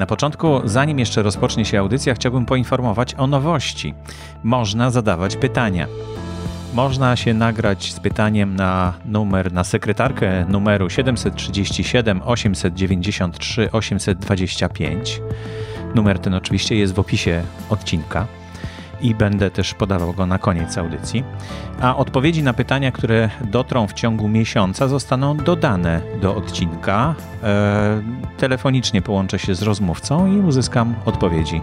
Na początku, zanim jeszcze rozpocznie się audycja, chciałbym poinformować o nowości. Można zadawać pytania. Można się nagrać z pytaniem na numer, na sekretarkę numeru 737 893 825. Numer ten oczywiście jest w opisie odcinka i będę też podawał go na koniec audycji. A odpowiedzi na pytania, które dotrą w ciągu miesiąca, zostaną dodane do odcinka. E, telefonicznie połączę się z rozmówcą i uzyskam odpowiedzi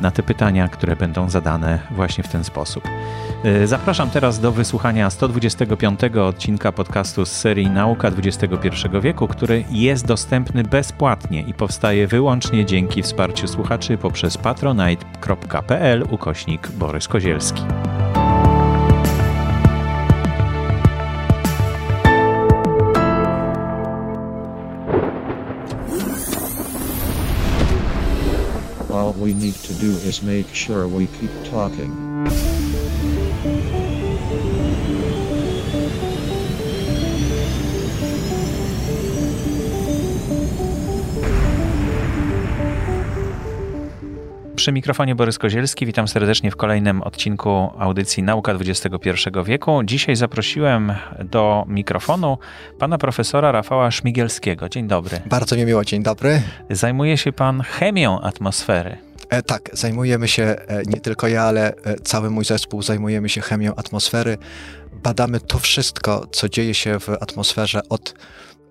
na te pytania, które będą zadane właśnie w ten sposób. E, zapraszam teraz do wysłuchania 125 odcinka podcastu z serii Nauka XXI wieku, który jest dostępny bezpłatnie i powstaje wyłącznie dzięki wsparciu słuchaczy poprzez patronite.pl ukośnik Borys Kozielski. All we need to do is make sure we keep talking. Przy mikrofonie Borys Kozielski, witam serdecznie w kolejnym odcinku audycji Nauka XXI wieku. Dzisiaj zaprosiłem do mikrofonu pana profesora Rafała Szmigielskiego. Dzień dobry. Bardzo mi miło, dzień dobry. Zajmuje się pan chemią atmosfery. E, tak, zajmujemy się, e, nie tylko ja, ale e, cały mój zespół zajmujemy się chemią atmosfery. Badamy to wszystko, co dzieje się w atmosferze od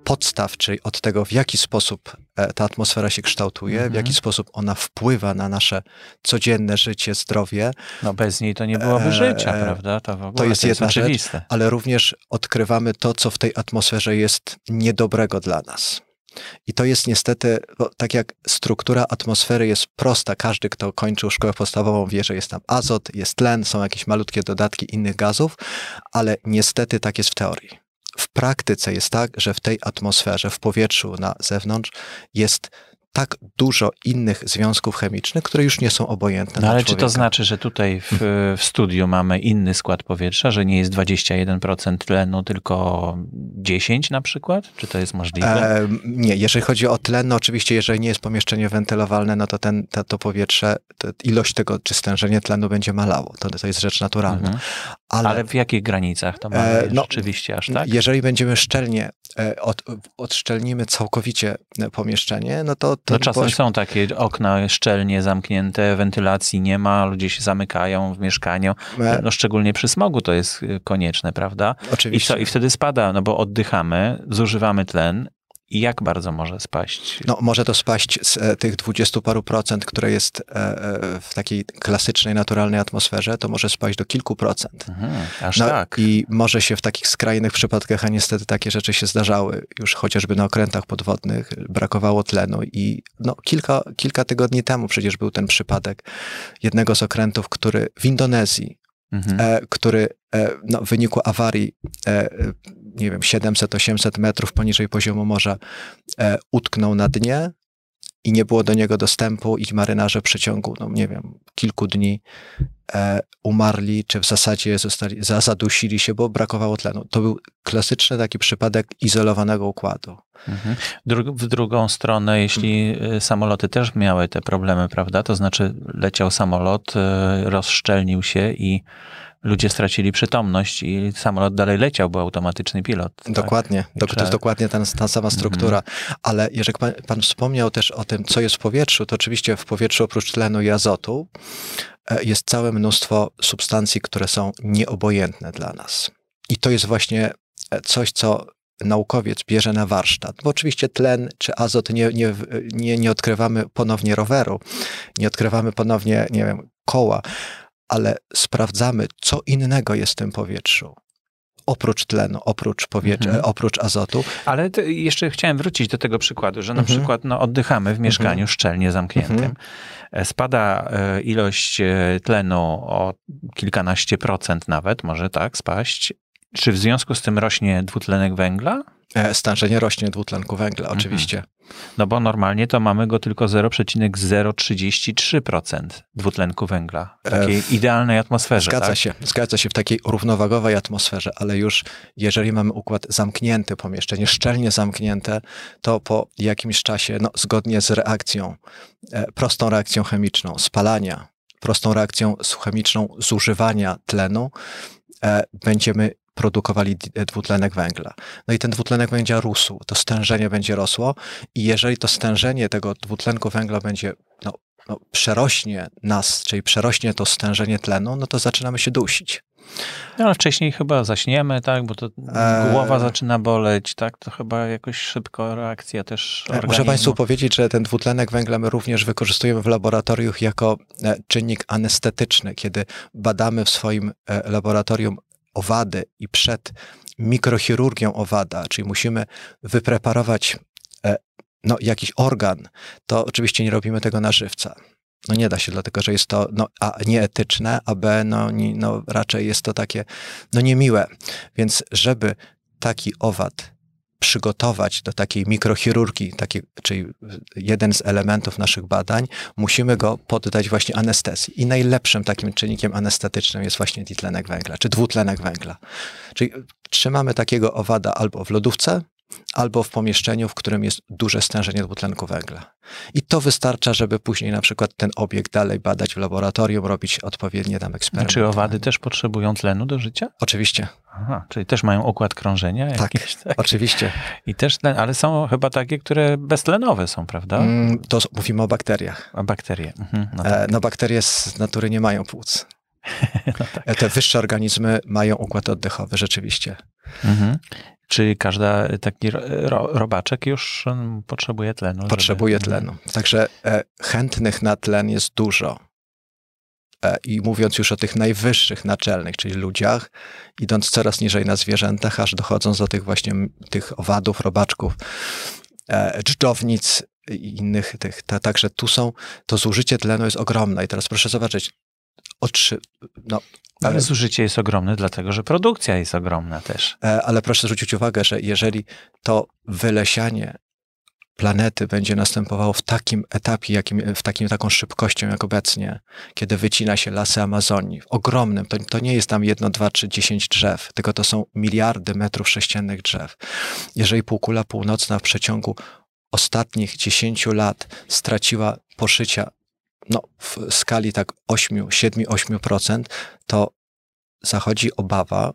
podstaw, czyli od tego, w jaki sposób e, ta atmosfera się kształtuje, Mhm. w jaki sposób ona wpływa na nasze codzienne życie, zdrowie, No bez niej to nie byłoby Eee, życia, prawda? To w ogóle to jest jedna rzecz. oczywiste. ale również odkrywamy to, co w tej atmosferze jest niedobrego dla nas. I to jest niestety, tak jak struktura atmosfery jest prosta, każdy, kto kończył szkołę podstawową, wie, że jest tam azot, jest tlen, są jakieś malutkie dodatki innych gazów, ale niestety tak jest w teorii. Praktyce jest tak, że w tej atmosferze, w powietrzu na zewnątrz jest tak dużo innych związków chemicznych, które już nie są obojętne No ale czy to znaczy, że tutaj w, w studiu mamy inny skład powietrza, że nie jest 21% tlenu, tylko 10 na przykład? Czy to jest możliwe? E, nie, jeżeli chodzi o tlen, no oczywiście, jeżeli nie jest pomieszczenie wentylowalne, no to, ten, to, to powietrze, to ilość tego, czy stężenie tlenu będzie malało. To, to jest rzecz naturalna. Mhm. Ale, Ale w jakich granicach to mamy E, no, rzeczywiście aż tak? jeżeli będziemy szczelnie, e, od, odszczelnimy całkowicie e, pomieszczenie, no to... to No czasem są takie okna szczelnie zamknięte, wentylacji nie ma, ludzie się zamykają w mieszkaniu. No szczególnie przy smogu to jest konieczne, prawda? I Oczywiście. co? I wtedy spada, no bo oddychamy, zużywamy tlen i jak bardzo może spaść? No, może to spaść z e, tych dwudziestu paru procent, które jest e, e, w takiej klasycznej, naturalnej atmosferze, to może spaść do kilku procent. Mhm, aż No tak. I może się w takich skrajnych przypadkach, a niestety takie rzeczy się zdarzały, już chociażby na okrętach podwodnych, brakowało tlenu i no, kilka, kilka tygodni temu przecież był ten przypadek jednego z okrętów, który w Indonezji, Mhm. e, który no, w wyniku awarii, e, nie wiem, 700-800 metrów poniżej poziomu morza e, utknął na dnie i nie było do niego dostępu i marynarze w przeciągu, no nie wiem, kilku dni e, umarli, czy w zasadzie zostali, za- zadusili się, bo brakowało tlenu. To był klasyczny taki przypadek izolowanego układu. Mhm. Dru- w drugą stronę, jeśli y, samoloty też miały te problemy, prawda? To znaczy leciał samolot, y, rozszczelnił się i ludzie stracili przytomność i samolot dalej leciał, bo automatyczny pilot. tak? Dokładnie, dok- to jest dokładnie ta, ta sama struktura. Ale jeżeli pan, pan wspomniał też o tym, co jest w powietrzu, to oczywiście w powietrzu oprócz tlenu i azotu e, jest całe mnóstwo substancji, które są nieobojętne dla nas. I to jest właśnie e, coś, co naukowiec bierze na warsztat. Bo oczywiście tlen czy azot nie, nie, nie, nie odkrywamy ponownie roweru, nie odkrywamy ponownie, nie wiem, koła, ale sprawdzamy, co innego jest w tym powietrzu. Oprócz tlenu, oprócz powietrza, Mhm. oprócz azotu. Ale jeszcze chciałem wrócić do tego przykładu, że na Mhm. przykład no, oddychamy w mieszkaniu Mhm. szczelnie zamkniętym. Mhm. E, Spada e, ilość e, tlenu o kilkanaście procent nawet, może tak spaść. Czy w związku z tym rośnie dwutlenek węgla? E, stężenie rośnie dwutlenku węgla, Mhm. oczywiście. No bo normalnie to mamy go tylko 0,033% dwutlenku węgla w takiej idealnej atmosferze. Zgadza tak? się, zgadza się w takiej równowagowej atmosferze, ale już jeżeli mamy układ zamknięty, pomieszczenie szczelnie zamknięte, to po jakimś czasie, no, zgodnie z reakcją, e, prostą reakcją chemiczną spalania, prostą reakcją chemiczną zużywania tlenu, e, będziemy produkowali e, dwutlenek węgla. No i ten dwutlenek będzie rósł, to stężenie będzie rosło i jeżeli to stężenie tego dwutlenku węgla będzie no, no, przerośnie nas, czyli przerośnie to stężenie tlenu, no to zaczynamy się dusić. No ale wcześniej chyba zaśniemy, tak? Bo to Eee. głowa zaczyna boleć, tak? To chyba jakoś szybko reakcja też E, Muszę organizmu. Państwu powiedzieć, że ten dwutlenek węgla my również wykorzystujemy w laboratoriach jako e, czynnik anestetyczny, kiedy badamy w swoim e, laboratorium owady i przed mikrochirurgią owada, czyli musimy wypreparować e, no, jakiś organ, to oczywiście nie robimy tego na żywca. No nie da się, dlatego że jest to no, a nieetyczne, a b no, nie, no raczej jest to takie no niemiłe. Więc żeby taki owad przygotować do takiej mikrochirurgii, takiej, czyli jeden z elementów naszych badań, musimy go poddać właśnie anestezji. I najlepszym takim czynnikiem anestetycznym jest właśnie ditlenek węgla, czy dwutlenek węgla. Czyli trzymamy takiego owada albo w lodówce, albo w pomieszczeniu, w którym jest duże stężenie dwutlenku węgla. I to wystarcza, żeby później na przykład ten obiekt dalej badać w laboratorium, robić odpowiednie tam eksperymenty. Czy owady też potrzebują tlenu do życia? Oczywiście, Aha, czyli też mają układ krążenia? Tak. Jakieś, tak? oczywiście. I też tlen, ale są chyba takie, które beztlenowe są, prawda? Mm, To mówimy o bakteriach. A bakterie. Mhm, no tak. E, No bakterie z natury nie mają płuc. No tak. E, Te wyższe organizmy mają układ oddechowy, rzeczywiście. Mhm. Czy każda taki ro, ro, robaczek już mm, potrzebuje tlenu? żeby- Potrzebuje Mhm. tlenu. Także e, chętnych na tlen jest dużo. E, I mówiąc już o tych najwyższych naczelnych, czyli ludziach, idąc coraz niżej na zwierzętach, aż dochodząc do tych właśnie tych owadów, robaczków, e, dżdżownic i innych tych. Ta, także tu są, to zużycie tlenu jest ogromne. I teraz proszę zobaczyć, o trzy, no, Ale zużycie jest ogromne, dlatego że produkcja jest ogromna też. E, Ale proszę zwrócić uwagę, że jeżeli to wylesianie planety będzie następowało w takim etapie, jakim, w takim taką szybkością jak obecnie, kiedy wycina się lasy Amazonii, w ogromnym, to, to nie jest tam jedno, dwa, trzy, dziesięć drzew, tylko to są miliardy metrów sześciennych drzew. Jeżeli półkula północna w przeciągu ostatnich 10 lat straciła poszycia no, w skali tak 8, 7, 8%, to zachodzi obawa,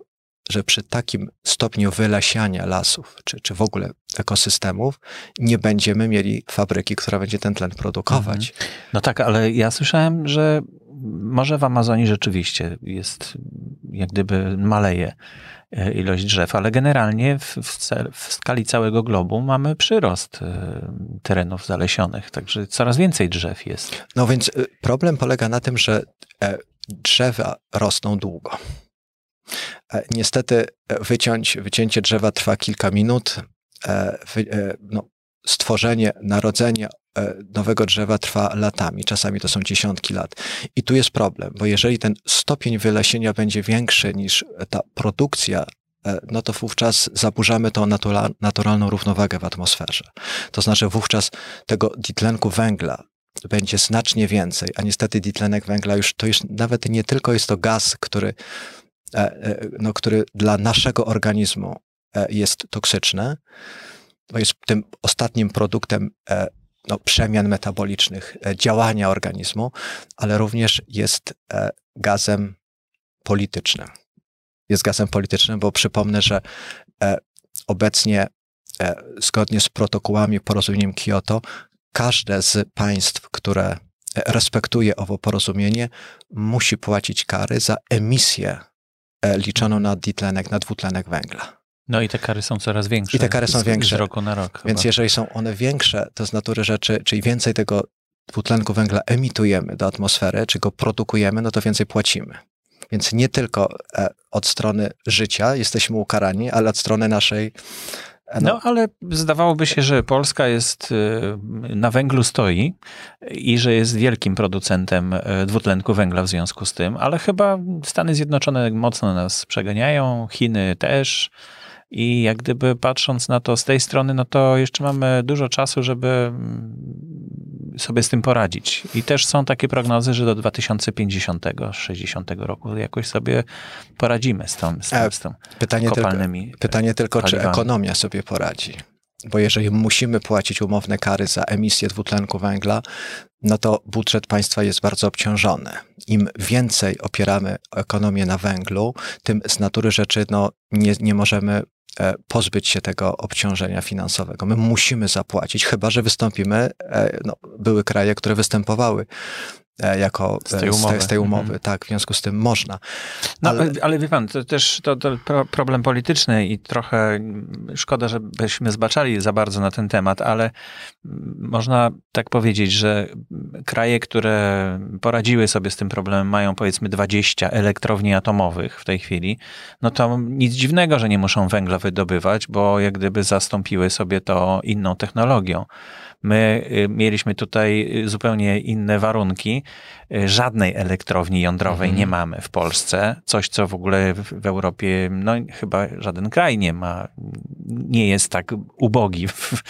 że przy takim stopniu wylesiania lasów, czy, czy w ogóle ekosystemów, nie będziemy mieli fabryki, która będzie ten tlen produkować. No tak, ale ja słyszałem, że może w Amazonii rzeczywiście jest, jak gdyby maleje e, ilość drzew, ale generalnie w, w, w skali całego globu mamy przyrost e, terenów zalesionych, także coraz więcej drzew jest. No więc y, problem polega na tym, że e, drzewa rosną długo. E, Niestety e, wyciąć, wycięcie drzewa trwa kilka minut. e, e, No, stworzenie, narodzenie e, nowego drzewa trwa latami, czasami to są dziesiątki lat. I tu jest problem, bo jeżeli ten stopień wylesienia będzie większy niż ta produkcja, e, no to wówczas zaburzamy tą natura- naturalną równowagę w atmosferze. To znaczy wówczas tego ditlenku węgla będzie znacznie więcej, a niestety ditlenek węgla już to już nawet nie tylko jest to gaz, który, e, e, no, który dla naszego organizmu e, jest toksyczny, bo jest tym ostatnim produktem e, no, przemian metabolicznych, e, działania organizmu, ale również jest e, gazem politycznym. Jest gazem politycznym, bo przypomnę, że e, obecnie zgodnie z protokołami porozumieniem Kyoto, każde z państw, które respektuje owo porozumienie, musi płacić kary za emisję liczoną na ditlenek, na dwutlenek węgla. No i te kary są coraz większe. I te kary są z, większe. Z roku na rok. Więc chyba. jeżeli są one większe, to z natury rzeczy, czyli więcej tego dwutlenku węgla emitujemy do atmosfery, czy go produkujemy, no to więcej płacimy. Więc nie tylko e, od strony życia jesteśmy ukarani, ale od strony naszej. e, No, ale zdawałoby się, że Polska jest y, na węglu stoi i że jest wielkim producentem dwutlenku węgla w związku z tym, ale chyba Stany Zjednoczone mocno nas przeganiają, Chiny też. I jak gdyby patrząc na to z tej strony, no to jeszcze mamy dużo czasu, żeby mm, sobie z tym poradzić. I też są takie prognozy, że do 2050-60 roku jakoś sobie poradzimy z tą, z tą, E, z tą Pytanie kopalnymi. tylko, pytanie tylko czy paliwami. ekonomia sobie poradzi. Bo jeżeli musimy płacić umowne kary za emisję dwutlenku węgla, no to budżet państwa jest bardzo obciążony. Im więcej opieramy ekonomię na węglu, tym z natury rzeczy no, nie, nie możemy pozbyć się tego obciążenia finansowego. My musimy zapłacić, chyba że wystąpimy, e, no, były kraje, które występowały e, jako Z tej e, umowy. z tej umowy. Mhm. Tak, w związku z tym można. No, ale- ale, wie pan, to też to, to pro, problem polityczny i trochę szkoda, żebyśmy zbaczali za bardzo na ten temat, ale można tak powiedzieć, że kraje, które poradziły sobie z tym problemem, mają powiedzmy 20 elektrowni atomowych w tej chwili, no to nic dziwnego, że nie muszą węgla wydobywać, bo jak gdyby zastąpiły sobie to inną technologią. My y, mieliśmy tutaj y, zupełnie inne warunki. Y, Żadnej elektrowni jądrowej Mhm. nie mamy w Polsce. Coś, co w ogóle w, w Europie, no chyba żaden kraj nie ma, nie jest tak ubogi w,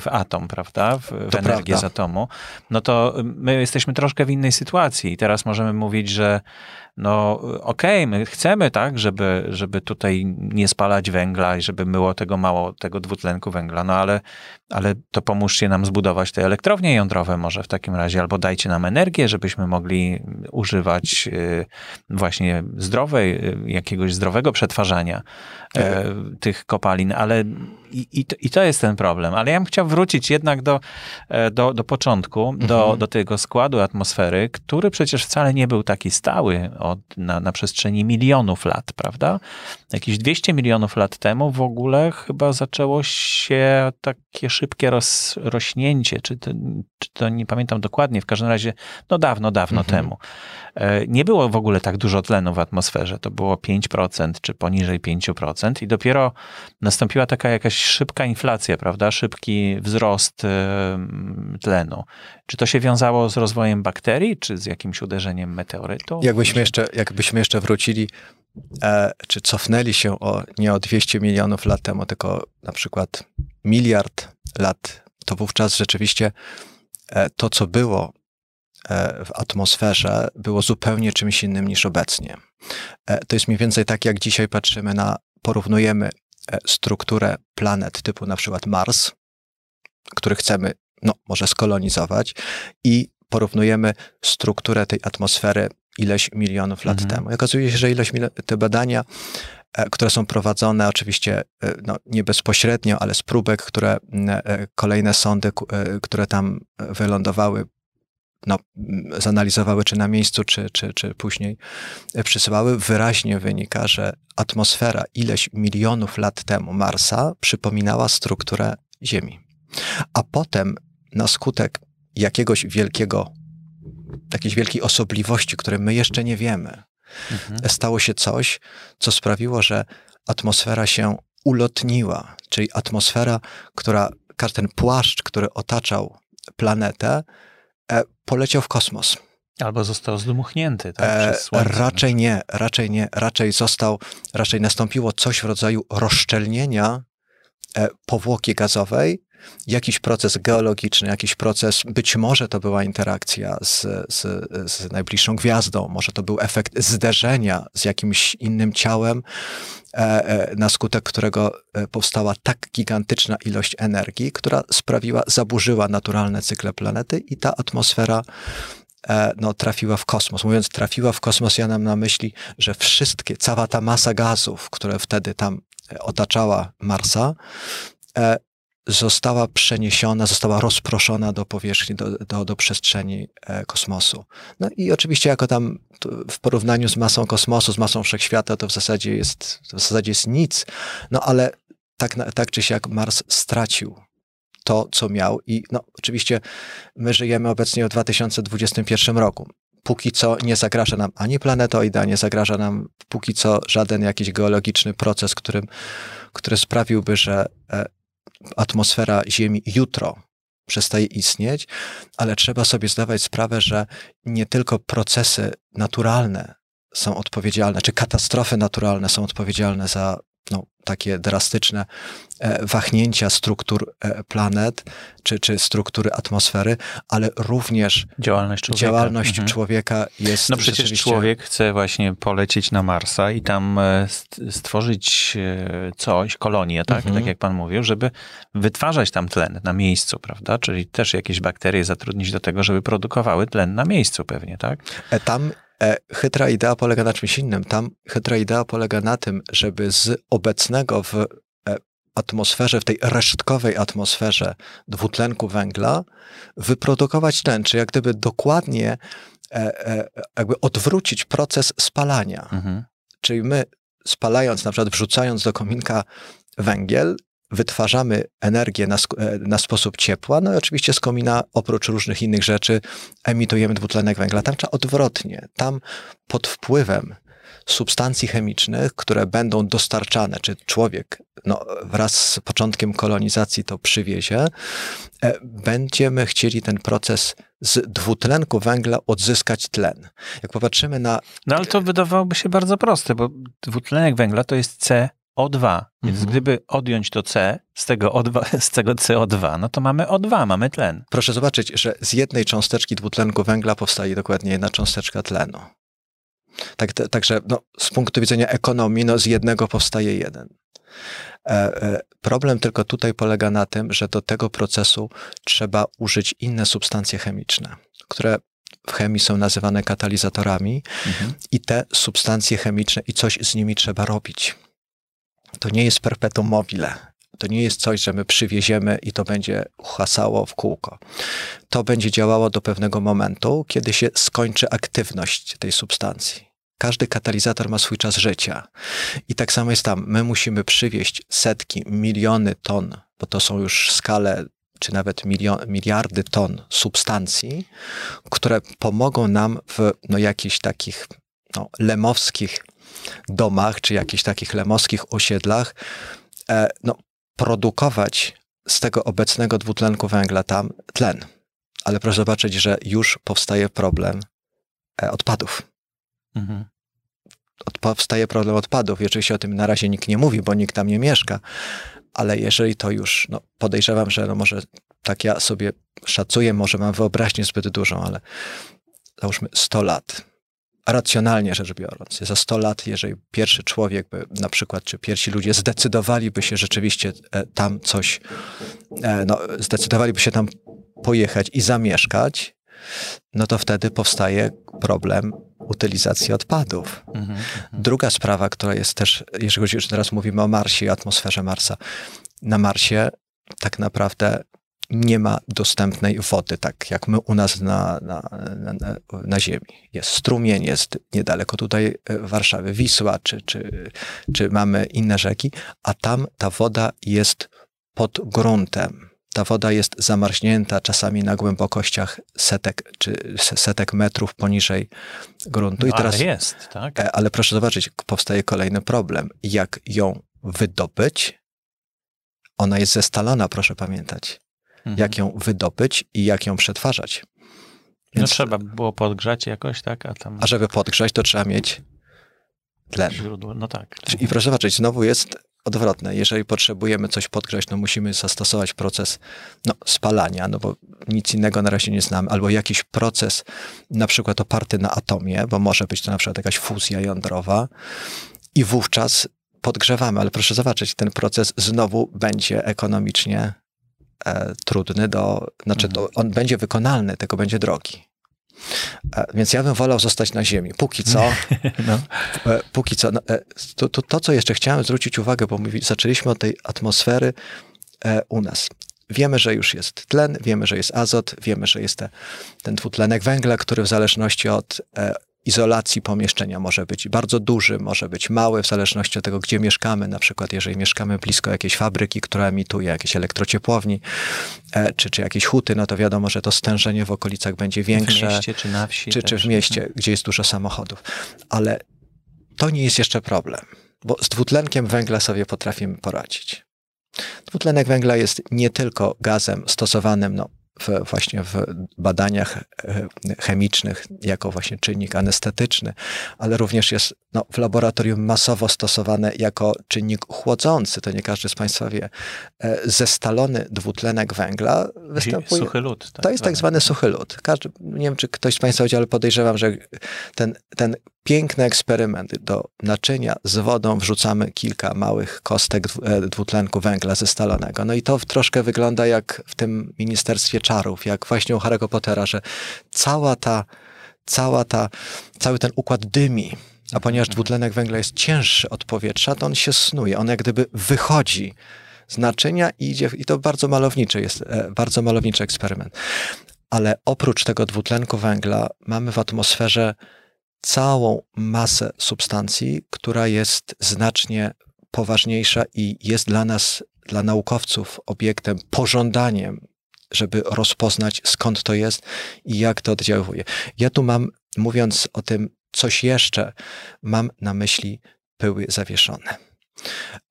w atom, prawda? W, w energię prawda. z atomu. No to my jesteśmy troszkę w innej sytuacji i teraz możemy mówić, że no okej, my chcemy tak, żeby, żeby tutaj nie spalać węgla i żeby było tego mało, tego dwutlenku węgla, no ale, ale to pomóżcie nam zbudować te elektrownie jądrowe może w takim razie, albo dajcie nam energię, żebyśmy mogli używać y, właśnie zdrowej, y, jakiegoś zdrowego przetwarzania e, tych kopalin, ale i, i, to, i to jest ten problem. Ale ja bym chciał wrócić jednak do, e, do, do początku, do, Mhm. do tego składu atmosfery, który przecież wcale nie był taki stały od, na, na przestrzeni milionów lat, prawda? Jakieś 200 milionów lat temu w ogóle chyba zaczęło się takie szybkie roz, rośnięcie, czy to, czy to nie pamiętam dokładnie, w każdym razie no dawno, dawno Mhm. temu. E, Nie było w ogóle tak dużo tlenu w atmosferze, to było 5% czy poniżej 5% i dopiero nastąpiła taka jakaś szybka inflacja, prawda? Szybki wzrost tlenu. Czy to się wiązało z rozwojem bakterii, czy z jakimś uderzeniem meteorytu? Jakbyśmy jeszcze, jakbyśmy jeszcze wrócili, e, czy cofnęli się o, nie o 200 milionów lat temu, tylko na przykład miliard lat, to wówczas rzeczywiście e, to, co było e, w atmosferze, było zupełnie czymś innym niż obecnie. E, to jest mniej więcej tak, jak dzisiaj patrzymy na, porównujemy strukturę planet typu na przykład Mars, który chcemy, no, może skolonizować i porównujemy strukturę tej atmosfery ileś milionów lat Mhm. temu. I okazuje się, że ileś mil- te badania, e, które są prowadzone oczywiście e, no, nie bezpośrednio, ale z próbek, które e, kolejne sondy, e, które tam e, wylądowały, no, zanalizowały czy na miejscu, czy, czy, czy później e, przysyłały, wyraźnie wynika, że atmosfera ileś milionów lat temu Marsa przypominała strukturę Ziemi. A potem na skutek jakiegoś wielkiego, jakiejś wielkiej osobliwości, której my jeszcze nie wiemy, Mhm. stało się coś, co sprawiło, że atmosfera się ulotniła, czyli atmosfera, która, ten płaszcz, który otaczał planetę, e, poleciał w kosmos. Albo został zdmuchnięty tak, E, przez słońce. raczej nie, raczej nie, raczej został, raczej nastąpiło coś w rodzaju rozszczelnienia e, powłoki gazowej, jakiś proces geologiczny, jakiś proces, być może to była interakcja z, z, z najbliższą gwiazdą, może to był efekt zderzenia z jakimś innym ciałem, e, e, na skutek którego e, powstała tak gigantyczna ilość energii, która sprawiła, zaburzyła naturalne cykle planety i ta atmosfera no, trafiła w kosmos. Mówiąc trafiła w kosmos, ja mam na myśli, że wszystkie, cała ta masa gazów, które wtedy tam otaczała Marsa, została przeniesiona, została rozproszona do powierzchni, do, do, do przestrzeni e, kosmosu. No i oczywiście jako tam w porównaniu z masą kosmosu, z masą wszechświata, to w zasadzie jest, w zasadzie jest nic, no ale tak, tak czy siak Mars stracił to, co miał i no oczywiście my żyjemy obecnie w 2021 roku. Póki co nie zagraża nam ani planetoida, nie zagraża nam póki co żaden jakiś geologiczny proces, którym, który sprawiłby, że e, atmosfera Ziemi jutro przestaje istnieć, ale trzeba sobie zdawać sprawę, że nie tylko procesy naturalne są odpowiedzialne, czy katastrofy naturalne są odpowiedzialne za no, takie drastyczne e, wahnięcia struktur e, planet czy, czy struktury atmosfery, ale również działalność człowieka, działalność mhm. człowieka jest. No przecież rzeczywiście... człowiek chce właśnie polecieć na Marsa i tam e, stworzyć coś, kolonię, tak, mhm. tak jak pan mówił, żeby wytwarzać tam tlen na miejscu, prawda? Czyli też jakieś bakterie zatrudnić do tego, żeby produkowały tlen na miejscu pewnie, tak? Tam chytra idea polega na czymś innym. Tam chytra idea polega na tym, żeby z obecnego w e, atmosferze, w tej resztkowej atmosferze dwutlenku węgla wyprodukować tlen, czy jak gdyby dokładnie e, jakby odwrócić proces spalania. Mhm. Czyli my spalając, na przykład wrzucając do kominka węgiel, wytwarzamy energię na, e, na, sposób ciepła, no i oczywiście z komina oprócz różnych innych rzeczy emitujemy dwutlenek węgla. Tam trzeba odwrotnie. Tam pod wpływem substancji chemicznych, które będą dostarczane, czy człowiek no, wraz z początkiem kolonizacji to przywiezie, e, będziemy chcieli ten proces z dwutlenku węgla odzyskać tlen. Jak popatrzymy na. No ale to wydawałoby się bardzo proste, bo dwutlenek węgla to jest C o2. Więc mhm. gdyby odjąć to C z tego, O2, z tego CO2, no to mamy O2, mamy tlen. Proszę zobaczyć, że z jednej cząsteczki dwutlenku węgla powstaje dokładnie jedna cząsteczka tlenu. Tak, także no, z punktu widzenia ekonomii, no, z jednego powstaje jeden. E, e, problem tylko tutaj polega na tym, że do tego procesu trzeba użyć inne substancje chemiczne, które w chemii są nazywane katalizatorami, mhm. i te substancje chemiczne i coś z nimi trzeba robić to nie jest perpetuum mobile. To nie jest coś, że my przywieziemy i to będzie hasało w kółko. To będzie działało do pewnego momentu, kiedy się skończy aktywność tej substancji. Każdy katalizator ma swój czas życia. I tak samo jest tam. My musimy przywieźć setki, miliony ton, bo to są już skale czy nawet milion, miliardy ton substancji, które pomogą nam w no, jakichś takich no, lemowskich domach, czy jakichś takich lemowskich osiedlach, e, no, produkować z tego obecnego dwutlenku węgla tam tlen. Ale proszę zobaczyć, że już powstaje problem e, odpadów. Mhm. Od, powstaje problem odpadów. I oczywiście o tym na razie nikt nie mówi, bo nikt tam nie mieszka, ale jeżeli to już, no podejrzewam, że no może tak ja sobie szacuję, może mam wyobraźnię zbyt dużą, ale załóżmy 100 lat racjonalnie rzecz biorąc, za 100 lat, jeżeli pierwszy człowiek by, na przykład, czy pierwsi ludzie zdecydowaliby się rzeczywiście e, tam coś, e, no, zdecydowaliby się tam pojechać i zamieszkać, no to wtedy powstaje problem utylizacji odpadów. Mhm, mhm. Druga sprawa, która jest też, jeżeli chodzi, że teraz mówimy o Marsie i atmosferze Marsa, na Marsie tak naprawdę nie ma dostępnej wody, tak jak my u nas na, na, na, na ziemi. Jest strumień, jest niedaleko tutaj e, Warszawy Wisła, czy, czy, czy mamy inne rzeki, a tam ta woda jest pod gruntem. Ta woda jest zamarznięta czasami na głębokościach setek czy setek metrów poniżej gruntu. No, I teraz, ale jest, tak? E, ale proszę zobaczyć, powstaje kolejny problem. Jak ją wydobyć? Ona jest zestalona, proszę pamiętać mhm. jak ją wydobyć i jak ją przetwarzać. No Więc, no trzeba było podgrzać jakoś, tak? A, tam... a żeby podgrzać, to trzeba mieć tlen. Źródło, no tak. I proszę zobaczyć, znowu jest odwrotne. Jeżeli potrzebujemy coś podgrzać, no musimy zastosować proces no, spalania, no bo nic innego na razie nie znamy, albo jakiś proces na przykład oparty na atomie, bo może być to na przykład jakaś fuzja jądrowa i wówczas podgrzewamy, ale proszę zobaczyć, ten proces znowu będzie ekonomicznie e, trudny do, znaczy mhm. on będzie wykonalny, tylko będzie drogi. E, więc ja bym wolał zostać na ziemi. Póki co, no. e, póki co, no, e, to, to, to, co jeszcze chciałem zwrócić uwagę, bo mówi, zaczęliśmy od tej atmosfery e, u nas. Wiemy, że już jest tlen, wiemy, że jest azot, wiemy, że jest te, ten dwutlenek węgla, który w zależności od izolacji pomieszczenia może być bardzo duży, może być mały, w zależności od tego, gdzie mieszkamy. Na przykład, jeżeli mieszkamy blisko jakiejś fabryki, która emituje jakieś elektrociepłowni, e, czy, czy jakieś huty, no to wiadomo, że to stężenie w okolicach będzie większe. W mieście czy na wsi. Czy, czy w mieście, mhm. gdzie jest dużo samochodów. Ale to nie jest jeszcze problem, bo z dwutlenkiem węgla sobie potrafimy poradzić. Dwutlenek węgla jest nie tylko gazem stosowanym no, w, właśnie w badaniach e, chemicznych jako właśnie czynnik anestetyczny, ale również jest no, w laboratorium masowo stosowane jako czynnik chłodzący. To nie każdy z Państwa wie. E, zestalony dwutlenek węgla występuje. Suchy lód. Tak to jest tak zwany suchy lód. Każdy, nie wiem, czy ktoś z Państwa wiedział, ale podejrzewam, że ten, ten piękny eksperyment. Do naczynia z wodą wrzucamy kilka małych kostek e, dwutlenku węgla zestalonego. No i to troszkę wygląda jak w tym Ministerstwie Czarów, jak właśnie u Harry'ego Pottera, że cała ta, cała ta, cały ten układ dymi, a ponieważ dwutlenek węgla jest cięższy od powietrza, to on się snuje, on jak gdyby wychodzi z naczynia i idzie, i to bardzo malowniczy jest, e, bardzo malowniczy eksperyment. Ale oprócz tego dwutlenku węgla mamy w atmosferze całą masę substancji, która jest znacznie poważniejsza i jest dla nas, dla naukowców, obiektem, pożądaniem, żeby rozpoznać skąd to jest i jak to oddziałuje. Ja tu mam, mówiąc o tym coś jeszcze, mam na myśli pyły zawieszone.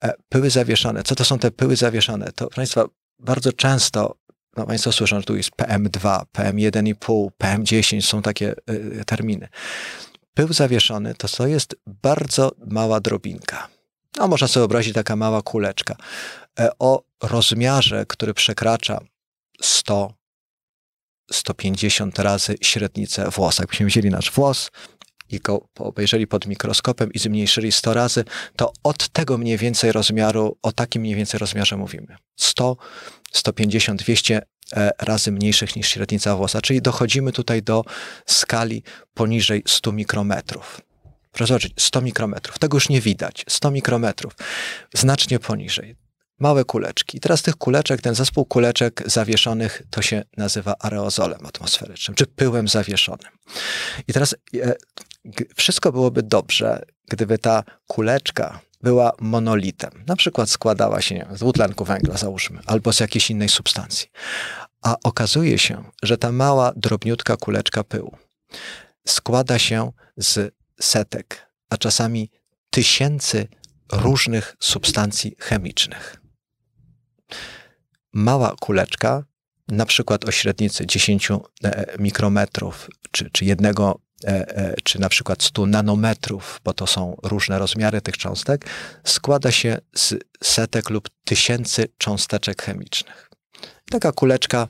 E, pyły zawieszone. Co to są te pyły zawieszone? To, Państwa, bardzo często no Państwo słyszą, że tu jest PM2, PM1,5, PM10, są takie y, terminy. Pył zawieszony to, to jest bardzo mała drobinka. No, można sobie wyobrazić taka mała kuleczka e, o rozmiarze, który przekracza 100, 150 razy średnicę włosa. Jakbyśmy wzięli nasz włos i go obejrzeli pod mikroskopem i zmniejszyli 100 razy, to od tego mniej więcej rozmiaru, o takim mniej więcej rozmiarze mówimy. 100, 150, 200 razy mniejszych niż średnica włosa, czyli dochodzimy tutaj do skali poniżej 100 mikrometrów. Proszę zobaczyć, 100 mikrometrów. Tego już nie widać. 100 mikrometrów. Znacznie poniżej. Małe kuleczki. I teraz tych kuleczek, ten zespół kuleczek zawieszonych, to się nazywa aerozolem atmosferycznym, czy pyłem zawieszonym. I teraz e, wszystko byłoby dobrze, gdyby ta kuleczka była monolitem. Na przykład składała się z dwutlenku węgla, załóżmy, albo z jakiejś innej substancji. A okazuje się, że ta mała, drobniutka kuleczka pyłu składa się z setek, a czasami tysięcy różnych substancji chemicznych. Mała kuleczka, na przykład o średnicy 10 e, mikrometrów czy, czy jednego E, e, czy na przykład 100 nanometrów, bo to są różne rozmiary tych cząstek, składa się z setek lub tysięcy cząsteczek chemicznych. Taka kuleczka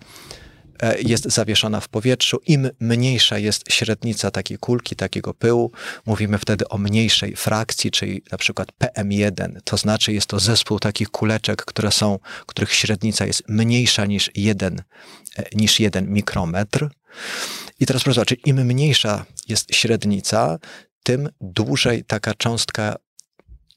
e, jest zawieszona w powietrzu. Im mniejsza jest średnica takiej kulki, takiego pyłu, mówimy wtedy o mniejszej frakcji, czyli na przykład PM1, to znaczy jest to zespół takich kuleczek, które są, których średnica jest mniejsza niż jeden, niż jeden mikrometr. I teraz proszę zobaczyć, im mniejsza jest średnica, tym dłużej taka cząstka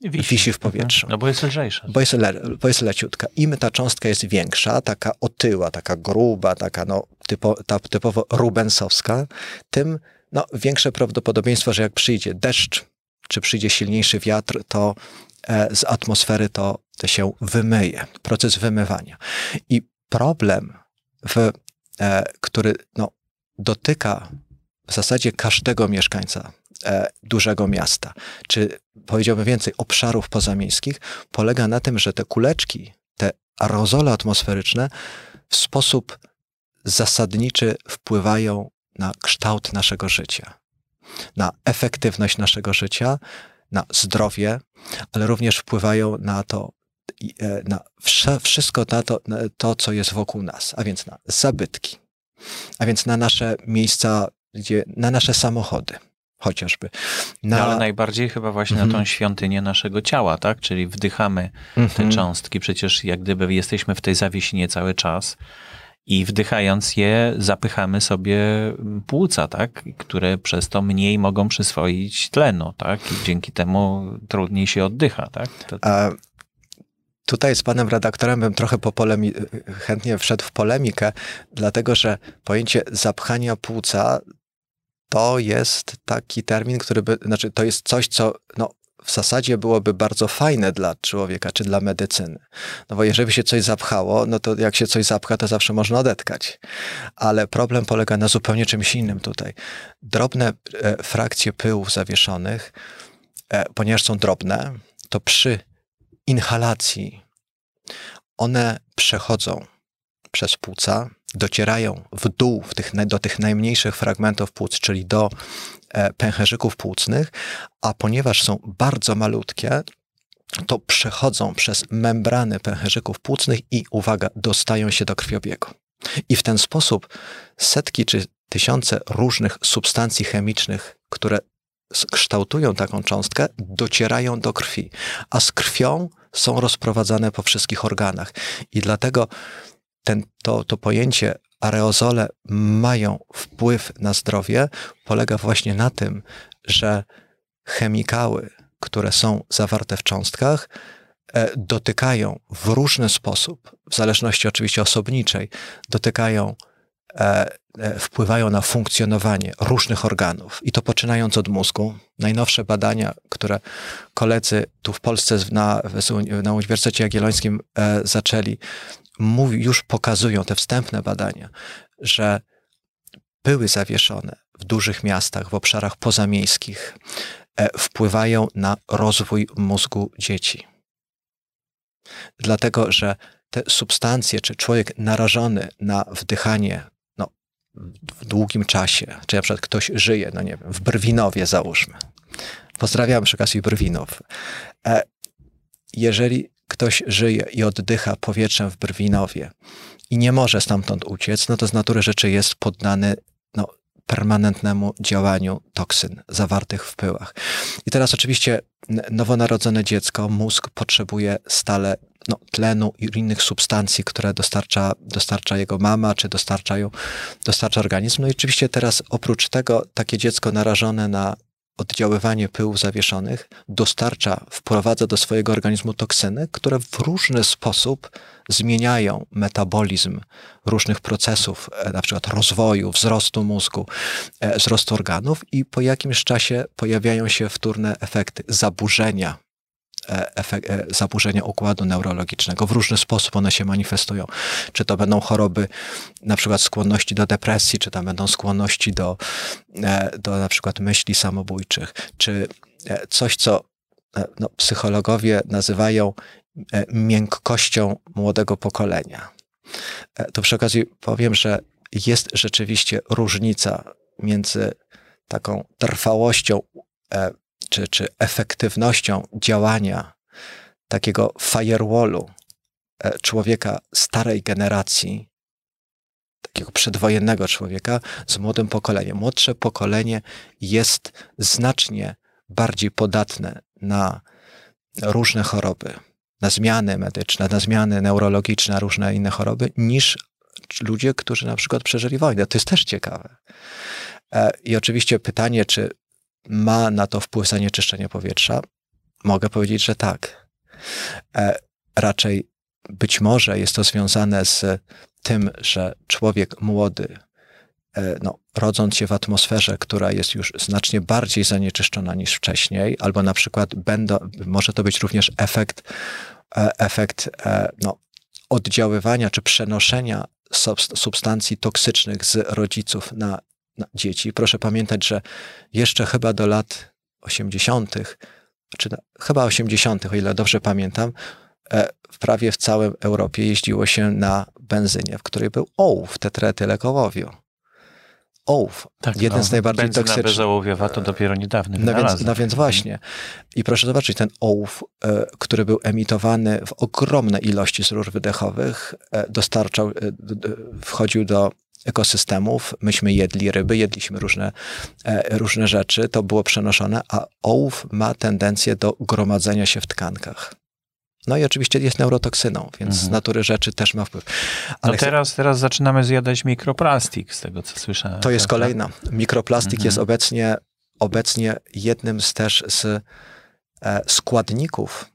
wisi, wisi w powietrzu. No bo jest lżejsza. Bo jest, le, bo jest leciutka. Im ta cząstka jest większa, taka otyła, taka gruba, taka no, typo, ta, typowo rubensowska, tym no, większe prawdopodobieństwo, że jak przyjdzie deszcz, czy przyjdzie silniejszy wiatr, to e, z atmosfery to, to się wymyje. Proces wymywania. I problem, w, e, który no, dotyka w zasadzie każdego mieszkańca e, dużego miasta, czy powiedziałbym więcej, obszarów pozamiejskich, polega na tym, że te kuleczki, te aerozole atmosferyczne w sposób zasadniczy wpływają na kształt naszego życia, na efektywność naszego życia, na zdrowie, ale również wpływają na to, e, na wszystko na to, na to, co jest wokół nas, a więc na zabytki, a więc na nasze miejsca, gdzie, na nasze samochody chociażby. Na... No, ale najbardziej chyba właśnie na tą mhm. świątynię naszego ciała, tak? Czyli wdychamy te mhm. cząstki, przecież jak gdyby jesteśmy w tej zawiesinie cały czas i wdychając je zapychamy sobie płuca, tak? Które przez to mniej mogą przyswoić tlenu, tak? I dzięki temu trudniej się oddycha, tak? To... A Tutaj z panem redaktorem bym trochę po polemi- chętnie wszedł w polemikę, dlatego że pojęcie zapchania płuca to jest taki termin, który by, znaczy to jest coś, co no, w zasadzie byłoby bardzo fajne dla człowieka czy dla medycyny. No bo jeżeli się coś zapchało, no to jak się coś zapcha, to zawsze można odetkać. Ale problem polega na zupełnie czymś innym tutaj. Drobne e, frakcje pyłów zawieszonych, e, ponieważ są drobne, to przy inhalacji one przechodzą przez płuca docierają w dół w tych, do tych najmniejszych fragmentów płuc, czyli do e, pęcherzyków płucnych, a ponieważ są bardzo malutkie, to przechodzą przez membrany pęcherzyków płucnych i, uwaga, dostają się do krwiobiegu. I w ten sposób setki czy tysiące różnych substancji chemicznych, które kształtują taką cząstkę, docierają do krwi, a z krwią są rozprowadzane po wszystkich organach. I dlatego ten, to, to pojęcie areozole mają wpływ na zdrowie, polega właśnie na tym, że chemikały, które są zawarte w cząstkach, e, dotykają w różny sposób, w zależności oczywiście osobniczej, dotykają wpływają na funkcjonowanie różnych organów. I to poczynając od mózgu. Najnowsze badania, które koledzy tu w Polsce na, na Uniwersytecie Jagiellońskim e, zaczęli, już pokazują te wstępne badania, że były zawieszone w dużych miastach, w obszarach pozamiejskich, wpływają na rozwój mózgu dzieci. Dlatego, że te substancje, czy człowiek narażony na wdychanie w długim czasie, czy na przykład ktoś żyje, no nie wiem, w Brwinowie załóżmy. Pozdrawiam przy okazji Brwinów. E, jeżeli ktoś żyje i oddycha powietrzem w Brwinowie i nie może stamtąd uciec, no to z natury rzeczy jest poddany no, permanentnemu działaniu toksyn zawartych w pyłach. I teraz oczywiście nowonarodzone dziecko, mózg potrzebuje stale no, tlenu i innych substancji, które dostarcza, dostarcza jego mama, czy dostarczają, dostarcza organizm. No i oczywiście teraz oprócz tego takie dziecko narażone na oddziaływanie pyłów zawieszonych dostarcza, wprowadza do swojego organizmu toksyny, które w różny sposób zmieniają metabolizm różnych procesów, e, na przykład rozwoju, wzrostu mózgu, e, wzrostu organów i po jakimś czasie pojawiają się wtórne efekty zaburzenia efekt, e, zaburzenia układu neurologicznego. W różny sposób one się manifestują. Czy to będą choroby, na przykład skłonności do depresji, czy to będą skłonności do, e, do na przykład myśli samobójczych, czy coś, co no, psychologowie nazywają miękkością młodego pokolenia. To przy okazji powiem, że jest rzeczywiście różnica między taką trwałością czy, czy efektywnością działania takiego firewallu e, człowieka starej generacji, takiego przedwojennego człowieka z młodym pokoleniem. Młodsze pokolenie jest znacznie bardziej podatne na różne choroby, na zmiany medyczne, na zmiany neurologiczne, na różne inne choroby, niż ludzie, którzy na przykład przeżyli wojnę. To jest też ciekawe. E, I oczywiście pytanie, czy ma na to wpływ zanieczyszczenie powietrza? Mogę powiedzieć, że tak. E, raczej być może jest to związane z tym, że człowiek młody, e, no, rodząc się w atmosferze, która jest już znacznie bardziej zanieczyszczona niż wcześniej, albo na przykład będą, może to być również efekt, e, efekt no, oddziaływania czy przenoszenia substancji toksycznych z rodziców na dzieci. Proszę pamiętać, że jeszcze chyba do lat 80., czy chyba 80., o ile dobrze pamiętam, e, prawie w całej Europie jeździło się na benzynie, w której był ołów, tetretylekołowiu. Ołów, tak, jeden no, z najbardziej toksycznych. bezołowiowa to dopiero niedawny no więc, no więc właśnie. I proszę zobaczyć, ten ołów, e, który był emitowany w ogromne ilości z rur wydechowych, e, dostarczał, wchodził do ekosystemów. Myśmy jedli ryby, jedliśmy różne, e, różne rzeczy, to było przenoszone, a ołów ma tendencję do gromadzenia się w tkankach. No i oczywiście jest neurotoksyną, więc mhm. z natury rzeczy też ma wpływ. Ale no teraz, teraz zaczynamy zjadać mikroplastik, z tego co słyszałem. To jest kolejna. Mikroplastik mhm. jest obecnie, obecnie jednym z też z e, składników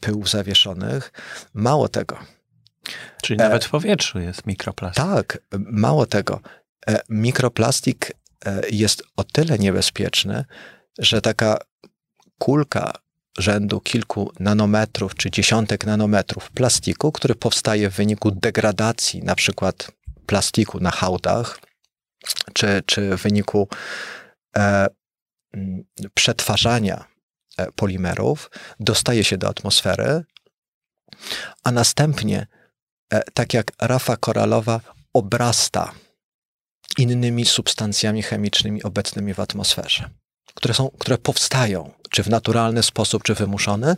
pyłów zawieszonych. Mało tego, Czyli nawet w powietrzu jest mikroplastik. Tak, mało tego. E, mikroplastik e, jest o tyle niebezpieczny, że taka kulka rzędu kilku nanometrów czy dziesiątek nanometrów plastiku, który powstaje w wyniku degradacji na przykład plastiku na hałdach, czy, czy w wyniku e, przetwarzania e, polimerów, dostaje się do atmosfery, a następnie E, tak jak rafa koralowa, obrasta innymi substancjami chemicznymi obecnymi w atmosferze, które, są, które powstają, czy w naturalny sposób, czy wymuszony.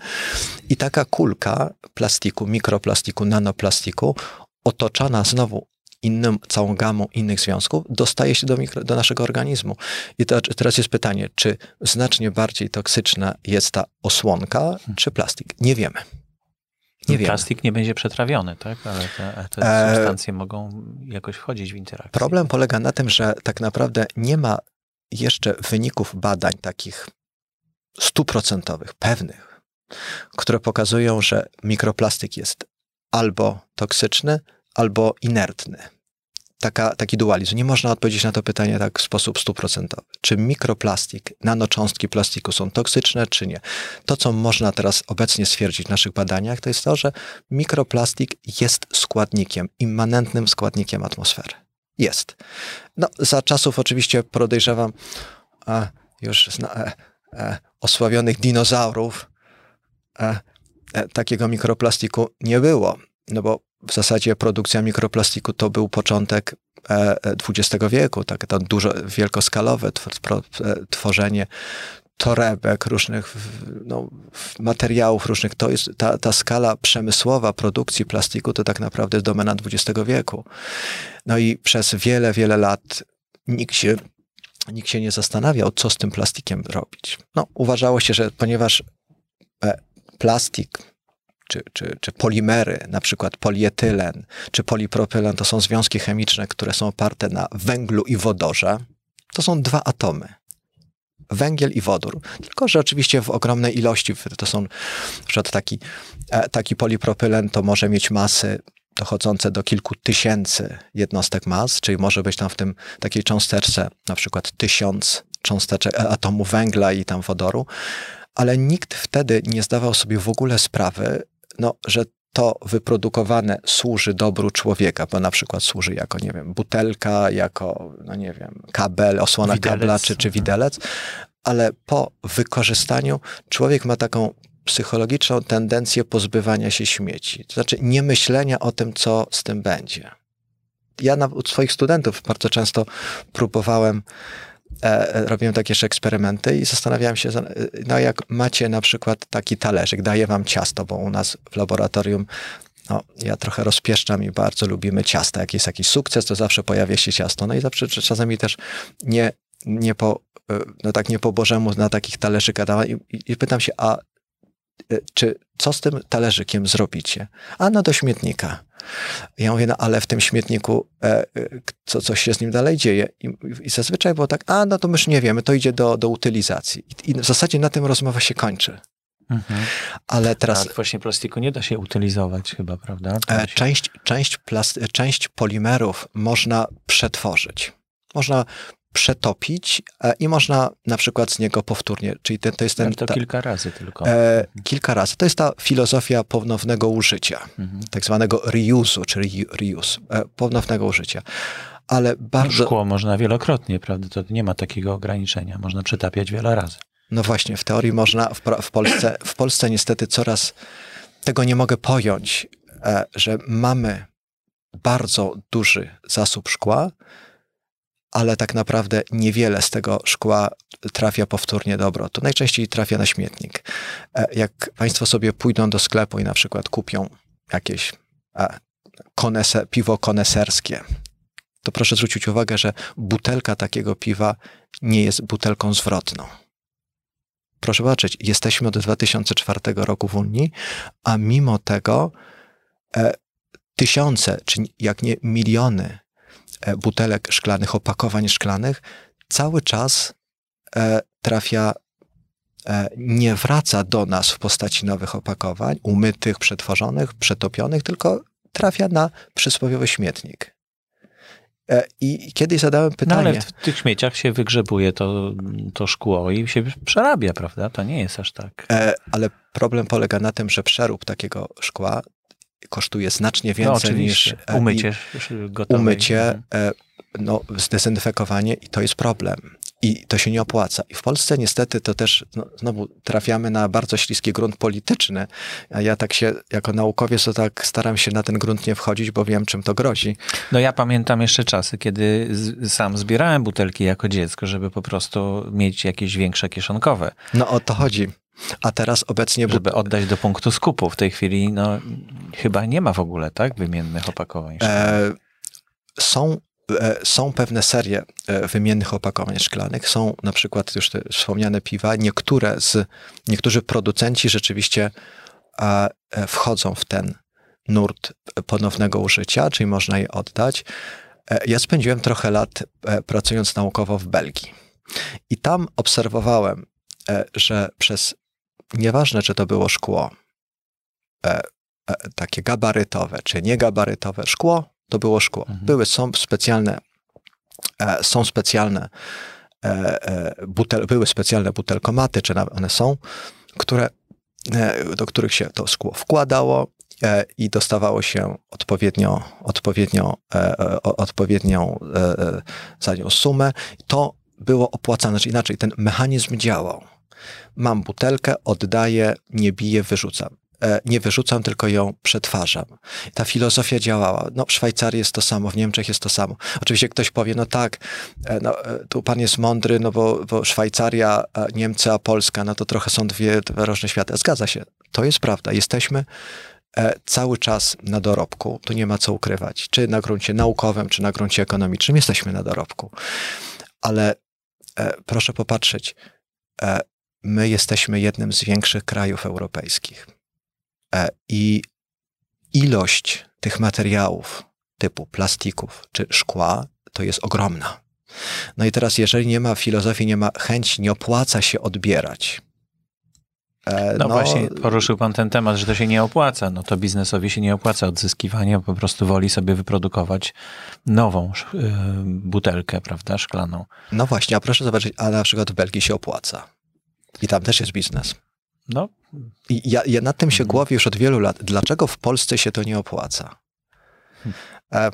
I taka kulka plastiku, mikroplastiku, nanoplastiku, otoczona znowu innym, całą gamą innych związków, dostaje się do, mikro, do naszego organizmu. I to, teraz jest pytanie, czy znacznie bardziej toksyczna jest ta osłonka, czy plastik? Nie wiemy. Nie wiem. Plastik nie będzie przetrawiony, tak? Ale te, te e, substancje mogą jakoś wchodzić w interakcję. Problem polega na tym, że tak naprawdę nie ma jeszcze wyników badań takich stuprocentowych, pewnych, które pokazują, że mikroplastik jest albo toksyczny, albo inertny taka, taki dualizm. Nie można odpowiedzieć na to pytanie tak w sposób stuprocentowy. Czy mikroplastik, nanocząstki plastiku są toksyczne, czy nie? To, co można teraz obecnie stwierdzić w naszych badaniach, to jest to, że mikroplastik jest składnikiem, immanentnym składnikiem atmosfery. Jest. No, za czasów oczywiście podejrzewam a, już zna, e, e, osławionych dinozaurów e, takiego mikroplastiku nie było. No bo w zasadzie produkcja mikroplastiku to był początek XX e, wieku, takie to dużo, wielkoskalowe e, tworzenie torebek, różnych no, materiałów różnych. To jest ta, ta skala przemysłowa produkcji plastiku to tak naprawdę domena XX wieku. No i przez wiele, wiele lat nikt się, nikt się nie zastanawiał, co z tym plastikiem robić. No, uważało się, że ponieważ e, plastik czy, czy, czy polimery, na przykład polietylen czy polipropylen, to są związki chemiczne, które są oparte na węglu i wodorze. To są dwa atomy. Węgiel i wodór. Tylko, że oczywiście w ogromnej ilości. To są, przykład taki, e, taki polipropylen to może mieć masy dochodzące do kilku tysięcy jednostek mas, czyli może być tam w tym takiej cząsteczce na przykład tysiąc cząsteczek e, atomu węgla i tam wodoru, ale nikt wtedy nie zdawał sobie w ogóle sprawy, no, że to wyprodukowane służy dobru człowieka, bo na przykład służy jako, nie wiem, butelka, jako, no nie wiem, kabel, osłona widelec. kabla czy, czy widelec, ale po wykorzystaniu człowiek ma taką psychologiczną tendencję pozbywania się śmieci. To znaczy nie myślenia o tym, co z tym będzie. Ja na, u swoich studentów bardzo często próbowałem E, e, robiłem takie jeszcze eksperymenty i zastanawiałem się, no jak macie na przykład taki talerzyk, daję wam ciasto, bo u nas w laboratorium no, ja trochę rozpieszczam i bardzo lubimy ciasta. Jak jest jakiś sukces, to zawsze pojawia się ciasto. No i zawsze czasami też nie, nie po, e, no tak nie po Bożemu na takich talerzykach dałem i, i pytam się, a czy co z tym talerzykiem zrobicie? A no do śmietnika. Ja mówię, no ale w tym śmietniku e, e, co, coś się z nim dalej dzieje. I, I, zazwyczaj było tak, a no to my już nie wiemy, to idzie do, do utylizacji. I, I, w zasadzie na tym rozmowa się kończy. Mhm. Ale teraz... Ale właśnie plastiku nie da się utylizować chyba, prawda? E, część, część, plast, część polimerów można przetworzyć. Można przetopić e, i można na przykład z niego powtórnie, czyli ten, to jest ten... to ta, kilka razy tylko. E, kilka razy. To jest ta filozofia ponownego użycia, mhm. tak zwanego reuse'u, czyli reuse, e, ponownego użycia. Ale bardzo... Szkło można wielokrotnie, prawda? To nie ma takiego ograniczenia. Można przetapiać wiele razy. No właśnie, w teorii można, w, w Polsce, w Polsce niestety coraz tego nie mogę pojąć, e, że mamy bardzo duży zasób szkła, ale tak naprawdę niewiele z tego szkła trafia powtórnie do obrotu. Najczęściej trafia na śmietnik. E, jak Państwo sobie pójdą do sklepu i na przykład kupią jakieś konese, piwo koneserskie, to proszę zwrócić uwagę, że butelka takiego piwa nie jest butelką zwrotną. Proszę zobaczyć, jesteśmy od 2004 roku w Unii, a mimo tego e, tysiące, czy jak nie miliony E, butelek szklanych, opakowań szklanych, cały czas e, trafia, e, nie wraca do nas w postaci nowych opakowań, umytych, przetworzonych, przetopionych, tylko trafia na przysłowiowy śmietnik. I kiedyś zadałem pytanie. No ale w tych śmieciach się wygrzebuje to, to szkło i się przerabia, prawda? To nie jest aż tak. ale problem polega na tym, że przerób takiego szkła kosztuje znacznie no, więcej no, niż e, umycie. Umycie, mhm. e, no, zdezynfekowanie i to jest problem. I to się nie opłaca. I w Polsce niestety to też no, znowu trafiamy na bardzo śliski grunt polityczny. A ja tak się, jako naukowiec, to tak staram się na ten grunt nie wchodzić, bo wiem, czym to grozi. No ja pamiętam jeszcze czasy, kiedy z, sam zbierałem butelki jako dziecko, żeby po prostu mieć jakieś większe kieszonkowe. No o to chodzi. A teraz obecnie... Żeby oddać do punktu skupu. W tej chwili no, chyba nie ma w ogóle, tak? Wymiennych opakowań. E, są E, są pewne serie e, wymiennych opakowań szklanych, są na przykład już te wspomniane piwa. Niektóre z, niektórzy producenci rzeczywiście e, wchodzą w ten nurt ponownego użycia, czyli można je oddać. Ja spędziłem trochę lat pracując naukowo w Belgii. I tam obserwowałem, że przez nieważne, czy to było szkło takie gabarytowe, czy niegabarytowe, szkło to było szkło. Mhm. Były, są specjalne, e, są specjalne e, e, butel, były specjalne butelkomaty, czy one są, które, do których się to szkło wkładało i dostawało się odpowiednio, odpowiednio, odpowiednią za nią sumę. To było opłacane, czy inaczej, ten mechanizm działał. Mam butelkę, oddaję, nie biję, wyrzucam. E, nie wyrzucam, tylko ją przetwarzam. Ta filozofia działała. No, w Szwajcarii jest to samo, w Niemczech jest to samo. Oczywiście ktoś powie, no tak, e, no, e, tu pan jest mądry, no bo, bo Szwajcaria, Niemcy, a Polska, no to trochę są dwie, dwie różne światy. Zgadza się, to jest prawda. Jesteśmy cały czas na dorobku, tu nie ma co ukrywać. Czy na gruncie naukowym, czy na gruncie ekonomicznym, jesteśmy na dorobku. Ale proszę popatrzeć, my jesteśmy jednym z większych krajów europejskich. E, I ilość tych materiałów typu plastików czy szkła to jest ogromna. No i teraz, jeżeli nie ma filozofii, nie ma chęci, nie opłaca się odbierać. E, no, no, właśnie, poruszył pan ten temat, że to się nie opłaca. No to biznesowi się nie opłaca odzyskiwanie, po prostu woli sobie wyprodukować nową y, butelkę, prawda, szklaną. No właśnie, a proszę zobaczyć, a na przykład w Belgii się opłaca. I tam też jest biznes. No. I ja, ja nad tym się mhm. głowię już od wielu lat. Dlaczego w Polsce się to nie opłaca? E,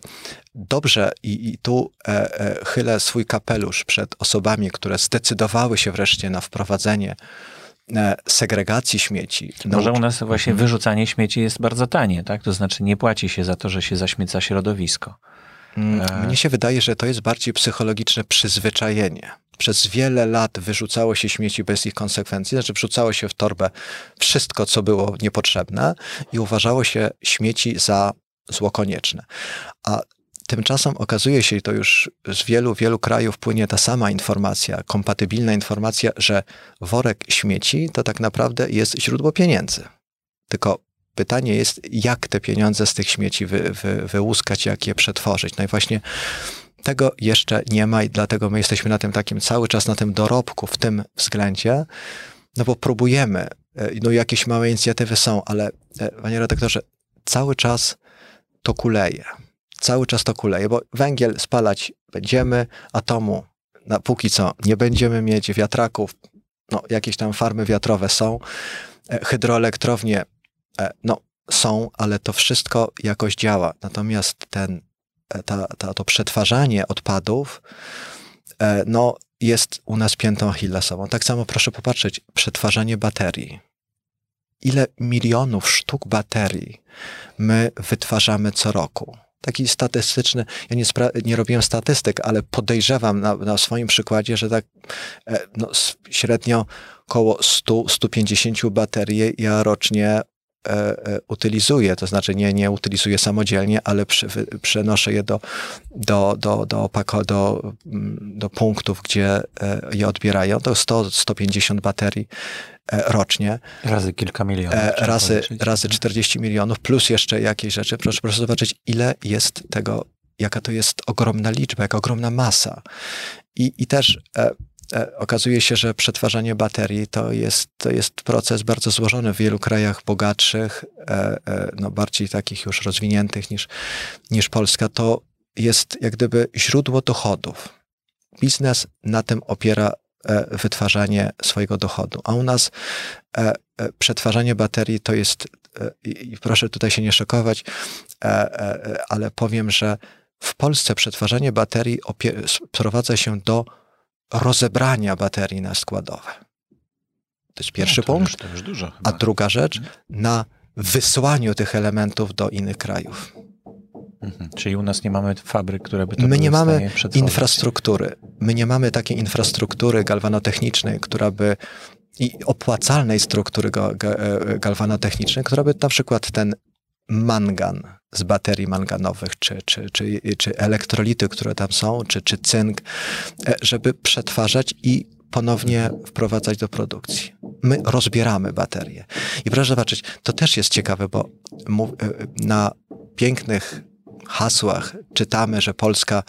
dobrze, i, i tu e, e, chylę swój kapelusz przed osobami, które zdecydowały się wreszcie na wprowadzenie e, segregacji śmieci. Może u nas właśnie mhm. wyrzucanie śmieci jest bardzo tanie, tak? To znaczy nie płaci się za to, że się zaśmieca środowisko. Mm, e. Mnie się wydaje, że to jest bardziej psychologiczne przyzwyczajenie przez wiele lat wyrzucało się śmieci bez ich konsekwencji, znaczy wrzucało się w torbę wszystko, co było niepotrzebne i uważało się śmieci za zło konieczne. A Tymczasem okazuje się, i to już z wielu, wielu krajów płynie ta sama informacja, kompatybilna informacja, że worek śmieci to tak naprawdę jest źródło pieniędzy. Tylko pytanie jest, jak te pieniądze z tych śmieci wy, wy, wyłuskać, jak je przetworzyć. No i właśnie tego jeszcze nie ma i dlatego my jesteśmy na tym takim cały czas na tym dorobku w tym względzie, no bo próbujemy, e, no jakieś małe inicjatywy są, ale e, panie redaktorze, cały czas to kuleje. Cały czas to kuleje, bo węgiel spalać będziemy, atomu na póki co nie będziemy mieć, wiatraków, no jakieś tam farmy wiatrowe są, e, hydroelektrownie, no są, ale to wszystko jakoś działa. Natomiast ten ta, ta, to przetwarzanie odpadów e, no, jest u nas piętą Achillesową. Tak samo proszę popatrzeć, przetwarzanie baterii. Ile milionów sztuk baterii my wytwarzamy co roku? Taki statystyczny, ja nie, nie robiłem statystyk, ale podejrzewam na, na swoim przykładzie, że tak e, no, średnio około 100-150 baterii ja rocznie utylizuję, to znaczy nie, nie utylizuję samodzielnie, ale przy, przenoszę je do, do, do, do, opako, do, mm, do punktów, gdzie e, je odbierają. To 100-150 baterii rocznie. Razy kilka milionów. Razy, razy 40 milionów, plus jeszcze jakieś rzeczy. Proszę, proszę zobaczyć, ile jest tego, jaka to jest ogromna liczba, jaka ogromna masa. I, i też E, okazuje się, że przetwarzanie baterii to jest, to jest proces bardzo złożony w wielu krajach bogatszych, e, e, no bardziej takich już rozwiniętych niż, niż Polska. To jest jak gdyby źródło dochodów. Biznes na tym opiera wytwarzanie swojego dochodu. A u nas przetwarzanie baterii to jest, i proszę tutaj się nie szokować, ale powiem, że w Polsce przetwarzanie baterii sprowadza się do rozebrania baterii na składowe. To jest pierwszy No, to punkt. Już, dużo. A druga rzecz, na wysłaniu tych elementów do innych krajów. Mhm. Czyli u nas nie mamy fabryk, które by to My nie mamy infrastruktury. My nie mamy takiej infrastruktury galwanotechnicznej, która by i opłacalnej struktury e, galwanotechnicznej, która by na przykład ten mangan z baterii manganowych, czy, czy, czy, czy elektrolity, które tam są, czy, czy cynk, e, żeby przetwarzać i ponownie wprowadzać do produkcji. My rozbieramy baterie. I proszę zobaczyć, to też jest ciekawe, bo e, na pięknych hasłach czytamy, że Polska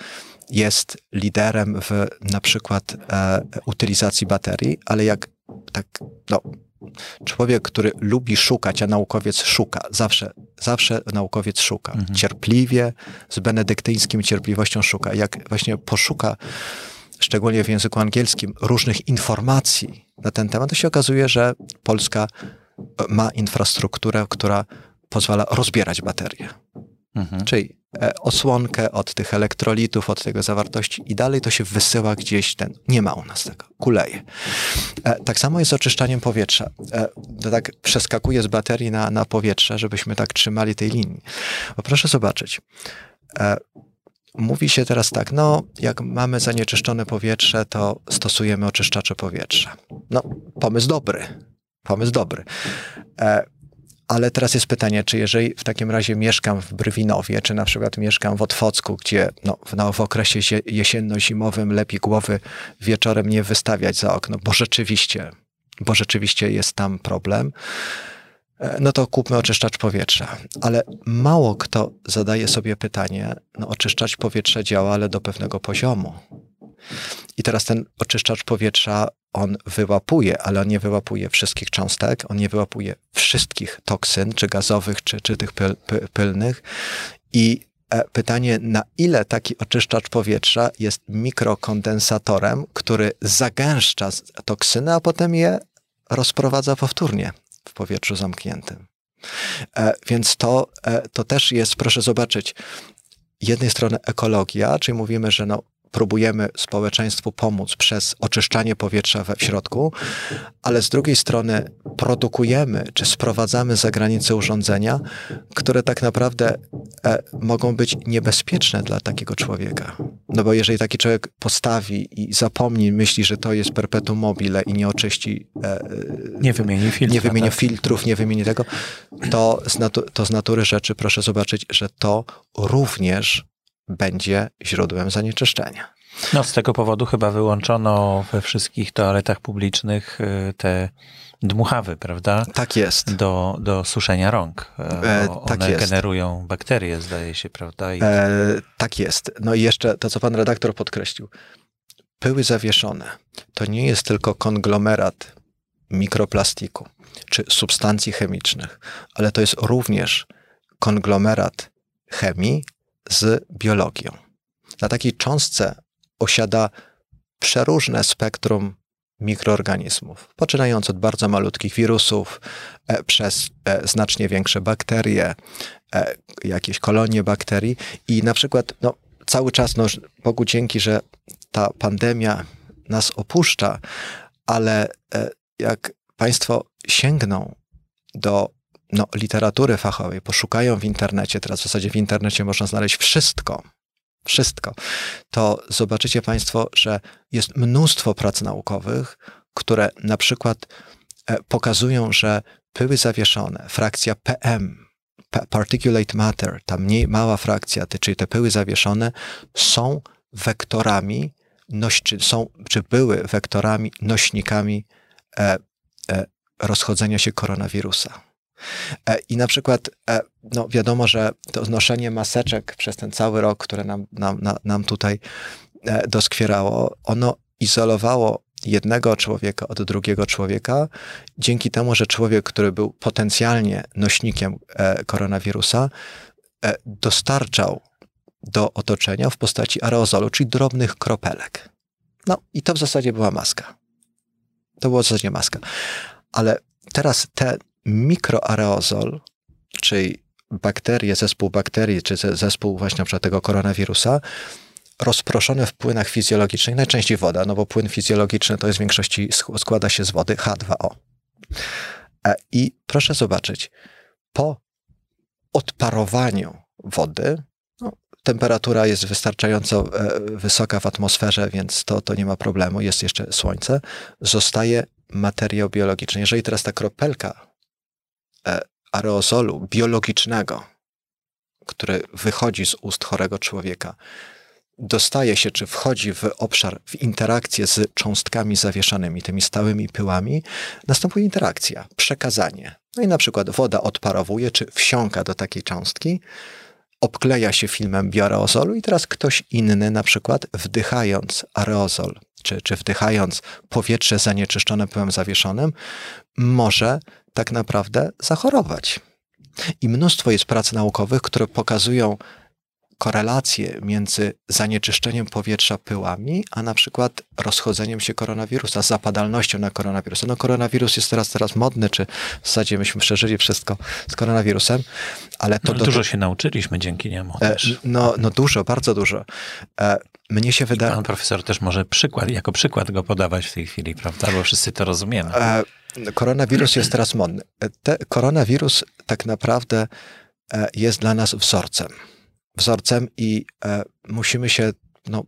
jest liderem w na przykład e, utylizacji baterii, ale jak tak, no, człowiek, który lubi szukać, a naukowiec szuka, zawsze, zawsze naukowiec szuka. Mhm. Cierpliwie, z benedyktyńskim cierpliwością szuka. Jak właśnie poszuka, szczególnie w języku angielskim, różnych informacji na ten temat, to się okazuje, że Polska ma infrastrukturę, która pozwala rozbierać baterie Mhm. czyli e, osłonkę od tych elektrolitów, od tego zawartości i dalej to się wysyła gdzieś ten. Nie ma u nas tego, kuleje. E, Tak samo jest z oczyszczaniem powietrza. E, To tak przeskakuje z baterii na, na powietrze, żebyśmy tak trzymali tej linii. Bo proszę zobaczyć. Mówi się teraz tak, no jak mamy zanieczyszczone powietrze, to stosujemy oczyszczacze powietrza. No, pomysł dobry. Pomysł dobry. Ale teraz jest pytanie, czy jeżeli w takim razie mieszkam w Brwinowie, czy na przykład mieszkam w Otwocku, gdzie no, no, w okresie jesienno-zimowym lepiej głowy wieczorem nie wystawiać za okno, bo rzeczywiście, bo rzeczywiście jest tam problem, e, no to kupmy oczyszczacz powietrza. Ale mało kto zadaje sobie pytanie, no oczyszczacz powietrza działa, ale do pewnego poziomu. I teraz ten oczyszczacz powietrza, on wyłapuje, ale on nie wyłapuje wszystkich cząstek, on nie wyłapuje wszystkich toksyn, czy gazowych, czy, czy tych pyl, py, pylnych. I e, pytanie, na ile taki oczyszczacz powietrza jest mikrokondensatorem, który zagęszcza toksyny, a potem je rozprowadza powtórnie w powietrzu zamkniętym. E, Więc to, e, to też jest, proszę zobaczyć, jednej strony ekologia, czyli mówimy, że no, próbujemy społeczeństwu pomóc przez oczyszczanie powietrza we w środku, ale z drugiej strony produkujemy czy sprowadzamy za granicę urządzenia, które tak naprawdę e, mogą być niebezpieczne dla takiego człowieka. No bo jeżeli taki człowiek postawi i zapomni, myśli, że to jest perpetuum mobile i nie oczyści e, Nie wymieni filtra. nie wymieni tak? filtrów, nie wymieni tego, to z, to z natury rzeczy proszę zobaczyć, że to również będzie źródłem zanieczyszczenia. No z tego powodu chyba wyłączono we wszystkich toaletach publicznych y, te dmuchawy, prawda? Tak jest. Do, do suszenia rąk. E, E, tak One jest. generują bakterie, zdaje się, prawda? I E, tak jest. No i jeszcze to, co pan redaktor podkreślił. Pyły zawieszone to nie jest tylko konglomerat mikroplastiku czy substancji chemicznych, ale to jest również konglomerat chemii z biologią. Na takiej cząstce osiada przeróżne spektrum mikroorganizmów, poczynając od bardzo malutkich wirusów, e, przez e, znacznie większe bakterie, e, jakieś kolonie bakterii i na przykład no, cały czas, no, Bogu dzięki, że ta pandemia nas opuszcza, ale e, jak Państwo sięgną do no, literatury fachowej, poszukają w internecie, teraz w zasadzie w internecie można znaleźć wszystko, wszystko, to zobaczycie Państwo, że jest mnóstwo prac naukowych, które na przykład e, pokazują, że pyły zawieszone, frakcja PM, pa- particulate matter, ta mniej mała frakcja, czyli te pyły zawieszone, są wektorami, noś, czy, są, czy były wektorami, nośnikami e, e, rozchodzenia się koronawirusa. E, I na przykład, e, no wiadomo, że to noszenie maseczek przez ten cały rok, które nam, nam, na- nam tutaj e, doskwierało, ono izolowało jednego człowieka od drugiego człowieka, dzięki temu, że człowiek, który był potencjalnie nośnikiem koronawirusa, dostarczał do otoczenia w postaci aerozolu, czyli drobnych kropelek. No i to w zasadzie była maska. To była w zasadzie maska. Ale teraz ten mikroaerozol, czyli bakterie, zespół bakterii, czy ze- zespół właśnie na tego koronawirusa, rozproszone w płynach fizjologicznych, najczęściej woda, no bo płyn fizjologiczny to jest w większości składa się z wody H2O. E, I proszę zobaczyć, po odparowaniu wody, no, temperatura jest wystarczająco e, wysoka w atmosferze, więc to, to nie ma problemu, jest jeszcze słońce, zostaje materiał biologiczny. Jeżeli teraz ta kropelka aerozolu biologicznego, który wychodzi z ust chorego człowieka, dostaje się, czy wchodzi w obszar, w interakcję z cząstkami zawieszanymi, tymi stałymi pyłami, następuje interakcja, przekazanie. No i na przykład woda odparowuje, czy wsiąka do takiej cząstki, obkleja się filmem bioaerozolu i teraz ktoś inny, na przykład wdychając aerozol, czy, czy wdychając powietrze zanieczyszczone pyłem zawieszonym, może tak naprawdę zachorować. I mnóstwo jest prac naukowych, które pokazują korelację między zanieczyszczeniem powietrza pyłami, a na przykład rozchodzeniem się koronawirusa, zapadalnością na koronawirusa. No koronawirus jest teraz teraz modny, czy w zasadzie myśmy przeżyli wszystko z koronawirusem, ale to... No, do... Dużo się nauczyliśmy dzięki niemu e, też. No, no dużo, bardzo dużo. E, mnie się wydaje... Pan profesor też może przykład, jako przykład go podawać w tej chwili, prawda? Bo wszyscy to rozumiemy. E, koronawirus jest teraz modny. Te, koronawirus tak naprawdę jest dla nas wzorcem wzorcem i e, musimy się no,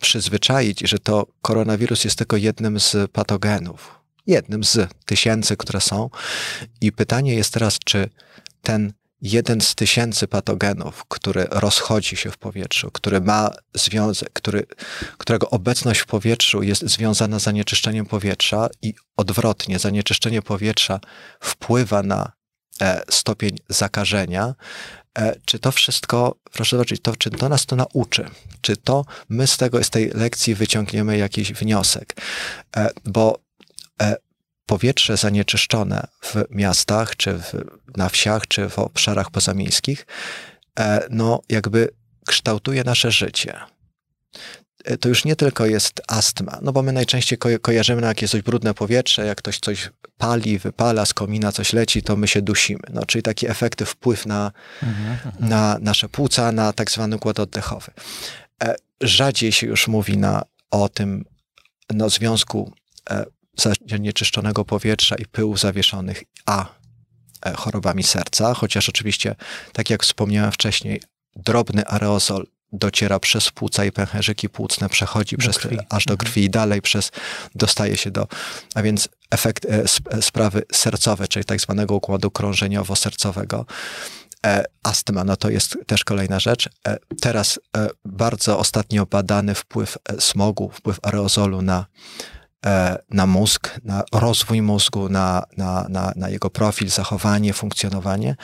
przyzwyczaić, że to koronawirus jest tylko jednym z patogenów. Jednym z tysięcy, które są. I pytanie jest teraz, czy ten jeden z tysięcy patogenów, który rozchodzi się w powietrzu, który ma związek, który, którego obecność w powietrzu jest związana z zanieczyszczeniem powietrza i odwrotnie, zanieczyszczenie powietrza wpływa na e, stopień zakażenia, E, czy to wszystko, proszę zobaczyć, to, czy to nas to nauczy? Czy to my z tego, z tej lekcji wyciągniemy jakiś wniosek? E, bo e, powietrze zanieczyszczone w miastach, czy w, na wsiach, czy w obszarach pozamiejskich, no jakby kształtuje nasze życie. E, to już nie tylko jest astma, no bo my najczęściej ko kojarzymy, jak jest coś brudne powietrze, jak ktoś coś pali, wypala z komina, coś leci, to my się dusimy. No, czyli takie efekty, wpływ na, mhm, mhm. na nasze płuca, na tak zwany układ oddechowy. E, rzadziej się już mówi na, o tym no, związku e, zanieczyszczonego powietrza i pyłów zawieszonych, a chorobami serca, chociaż oczywiście, tak jak wspomniałem wcześniej, drobny aerozol dociera przez płuca i pęcherzyki płucne, przechodzi do przez, krwi. aż do mhm. krwi i dalej przez, dostaje się do, a więc efekt, e, e, sprawy sercowe, czyli tak zwanego układu krążeniowo-sercowego. E, astma, no to jest też kolejna rzecz. E, teraz e, bardzo ostatnio badany wpływ e, smogu, wpływ aerozolu na, na mózg, na rozwój mózgu, na, na, na, na jego profil, zachowanie, funkcjonowanie.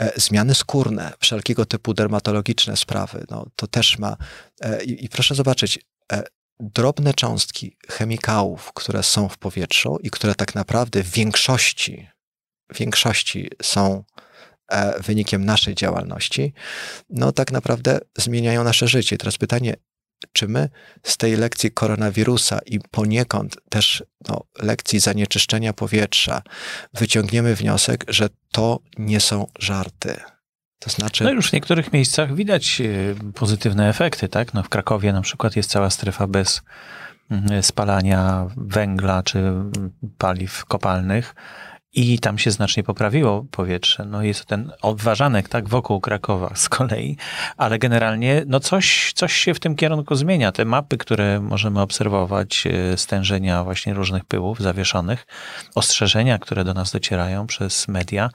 E, zmiany skórne, wszelkiego typu dermatologiczne sprawy, no, to też ma. E, I, i proszę zobaczyć, e, drobne cząstki chemikałów, które są w powietrzu i które tak naprawdę w większości, w większości są wynikiem naszej działalności, no tak naprawdę zmieniają nasze życie. Teraz pytanie, czy my z tej lekcji koronawirusa i poniekąd też no, lekcji zanieczyszczenia powietrza wyciągniemy wniosek, że to nie są żarty. To znaczy... No już w niektórych miejscach widać e, pozytywne efekty, tak? No w Krakowie na przykład jest cała strefa bez mm, spalania węgla czy paliw kopalnych i tam się znacznie poprawiło powietrze. No jest ten obważanek, tak, wokół Krakowa z kolei, ale generalnie no coś, coś się w tym kierunku zmienia. Te mapy, które możemy obserwować, e, stężenia właśnie różnych pyłów zawieszonych, ostrzeżenia, które do nas docierają przez media,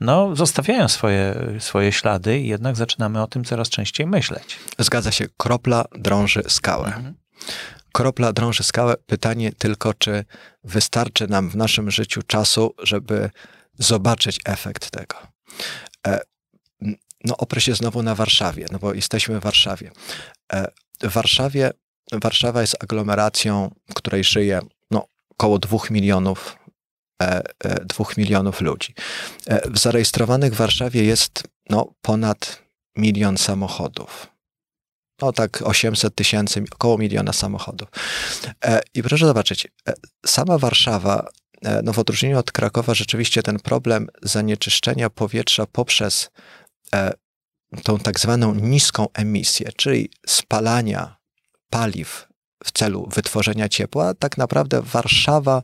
no zostawiają swoje, swoje ślady i jednak zaczynamy o tym coraz częściej myśleć. Zgadza się, kropla drąży skałę. Mhm kropla drąży skałę. Pytanie tylko, czy wystarczy nam w naszym życiu czasu, żeby zobaczyć efekt tego. E, no, oprę się znowu na Warszawie, no bo jesteśmy w Warszawie. E, w Warszawie, Warszawa jest aglomeracją, w której żyje no, około dwóch milionów, e, dwóch milionów ludzi. W zarejestrowanych w Warszawie jest no, ponad milion samochodów no tak 800 tysięcy, około miliona samochodów. E, I proszę zobaczyć, e, sama Warszawa, e, no w odróżnieniu od Krakowa, rzeczywiście ten problem zanieczyszczenia powietrza poprzez tą tak zwaną niską emisję, czyli spalania paliw w celu wytworzenia ciepła, tak naprawdę Warszawa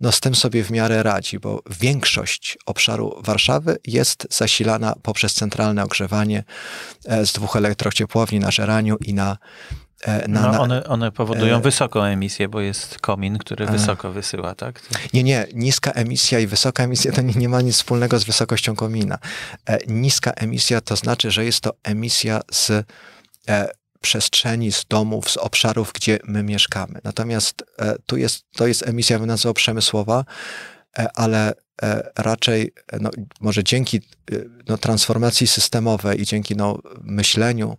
no, z tym sobie w miarę radzi, bo większość obszaru Warszawy jest zasilana poprzez centralne ogrzewanie e, z dwóch elektrociepłowni na Żeraniu i na e, na, no, one, one powodują e, wysoką emisję, bo jest komin, który e, wysoko wysyła, tak? Nie, nie. Niska emisja i wysoka emisja to nie, nie ma nic wspólnego z wysokością komina. E, niska emisja to znaczy, że jest to emisja z e, przestrzeni, z domów, z obszarów, gdzie my mieszkamy. Natomiast e, tu jest, to jest emisja nazwał przemysłowa, e, ale e, raczej no, może dzięki no, transformacji systemowej i dzięki no, myśleniu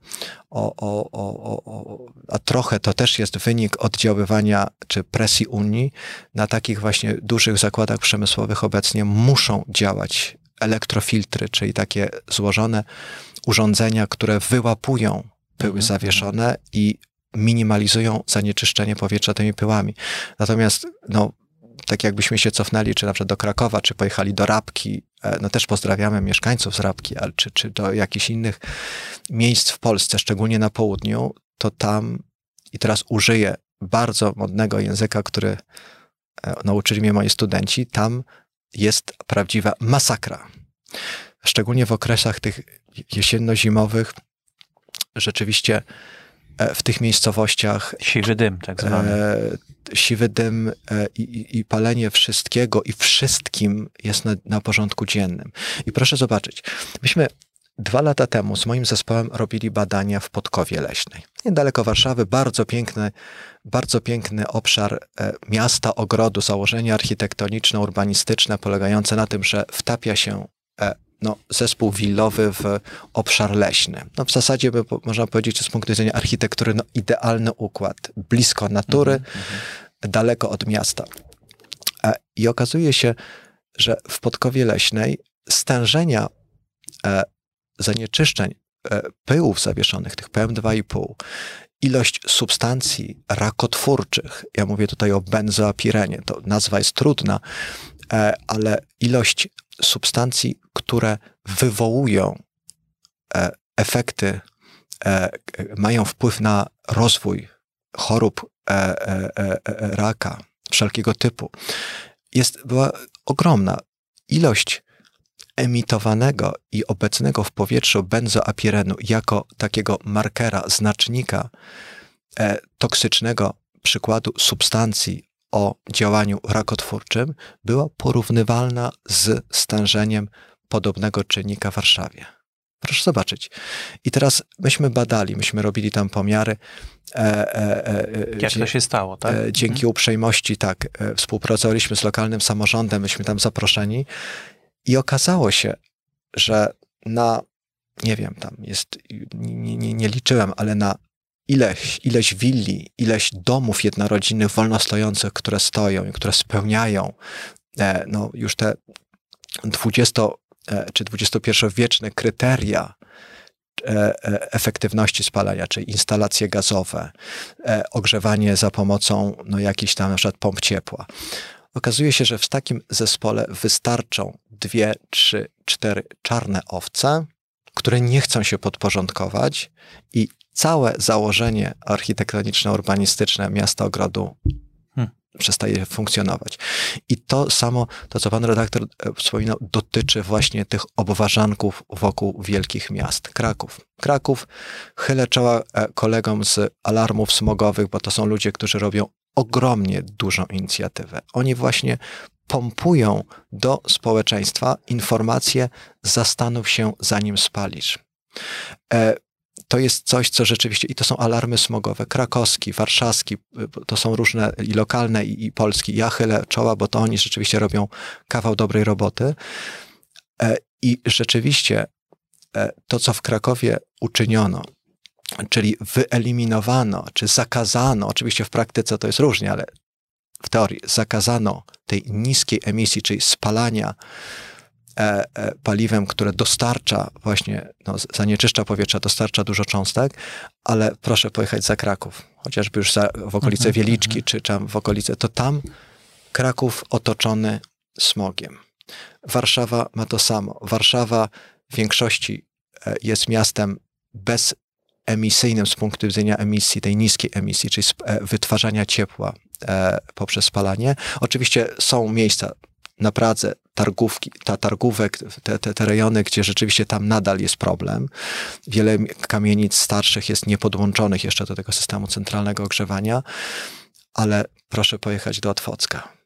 o, o, o, o, a trochę to też jest wynik oddziaływania czy presji Unii, na takich właśnie dużych zakładach przemysłowych obecnie muszą działać elektrofiltry, czyli takie złożone urządzenia, które wyłapują pyły mhm. zawieszone i minimalizują zanieczyszczenie powietrza tymi pyłami. Natomiast, no, tak jakbyśmy się cofnęli, czy na przykład do Krakowa, czy pojechali do Rabki, e, no też pozdrawiamy mieszkańców z Rabki, ale czy, czy do jakichś innych miejsc w Polsce, szczególnie na południu, to tam, i teraz użyję bardzo modnego języka, który e, nauczyli mnie moi studenci, tam jest prawdziwa masakra. Szczególnie w okresach tych jesienno-zimowych, rzeczywiście e, w tych miejscowościach. Siwy dym, tak zwany. E, siwy dym e, i, i, palenie wszystkiego i wszystkim jest na, na porządku dziennym. I proszę zobaczyć, myśmy dwa lata temu z moim zespołem robili badania w Podkowie Leśnej. Niedaleko Warszawy, bardzo piękny, bardzo piękny obszar e, miasta, ogrodu, założenie architektoniczno-urbanistyczne polegające na tym, że wtapia się e, no, zespół willowy w obszar leśny. No, w zasadzie by, można powiedzieć, że z punktu widzenia architektury no, idealny układ. Blisko natury, mm -hmm. daleko od miasta. E, I okazuje się, że w Podkowie Leśnej stężenia e, zanieczyszczeń e, pyłów zawieszonych, tych PM2,5, ilość substancji rakotwórczych, ja mówię tutaj o benzoapirenie, to nazwa jest trudna, e, ale ilość substancji, które wywołują e, efekty, e, mają wpływ na rozwój chorób e, raka wszelkiego typu, jest, była ogromna. Ilość emitowanego i obecnego w powietrzu benzoapirenu jako takiego markera, znacznika toksycznego przykładu substancji o działaniu rakotwórczym była porównywalna z stężeniem podobnego czynnika w Warszawie. Proszę zobaczyć. I teraz myśmy badali, myśmy robili tam pomiary. E, e, e, Jak to się stało, tak? E, dzięki mhm. uprzejmości, tak, e, współpracowaliśmy z lokalnym samorządem, myśmy tam zaproszeni i okazało się, że na, nie wiem, tam jest, nie, nie, nie liczyłem, ale na ileś, ileś willi, ileś domów jednorodzinnych wolnostojących, które stoją i które spełniają e, no, już te 20 e, czy 21-wieczne kryteria e, efektywności spalania, czyli instalacje gazowe, ogrzewanie za pomocą no, jakichś tam na przykład pomp ciepła. Okazuje się, że w takim zespole wystarczą dwie, trzy, cztery czarne owce, które nie chcą się podporządkować i całe założenie architektoniczno-urbanistyczne miasta ogrodu hmm. przestaje funkcjonować. I to samo, to co pan redaktor e, wspominał, dotyczy właśnie tych obwarzanków wokół wielkich miast. Kraków. Kraków, chylę czoła e, kolegom z alarmów smogowych, bo to są ludzie, którzy robią ogromnie dużą inicjatywę. Oni właśnie pompują do społeczeństwa informacje, zastanów się zanim spalisz. To jest coś, co rzeczywiście, i to są alarmy smogowe, krakowski, warszawski, to są różne i lokalne, i, i polski. Ja chylę czoła, bo to oni rzeczywiście robią kawał dobrej roboty. E, I rzeczywiście e, to, co w Krakowie uczyniono, czyli wyeliminowano, czy zakazano, oczywiście w praktyce to jest różnie, ale w teorii zakazano tej niskiej emisji, czyli spalania paliwem, które dostarcza właśnie, no, zanieczyszcza powietrza, dostarcza dużo cząstek, ale proszę pojechać za Kraków, chociażby już za, w okolice mhm, Wieliczki, mhm. czy tam w okolice, to tam Kraków otoczony smogiem. Warszawa ma to samo. Warszawa w większości e, jest miastem bez emisyjnym z punktu widzenia emisji, tej niskiej emisji, czyli e, wytwarzania ciepła e, poprzez spalanie. Oczywiście są miejsca na Pradze, targówki, ta targówek, te, te, te rejony, gdzie rzeczywiście tam nadal jest problem. Wiele kamienic starszych jest niepodłączonych jeszcze do tego systemu centralnego ogrzewania, ale proszę pojechać do Otwocka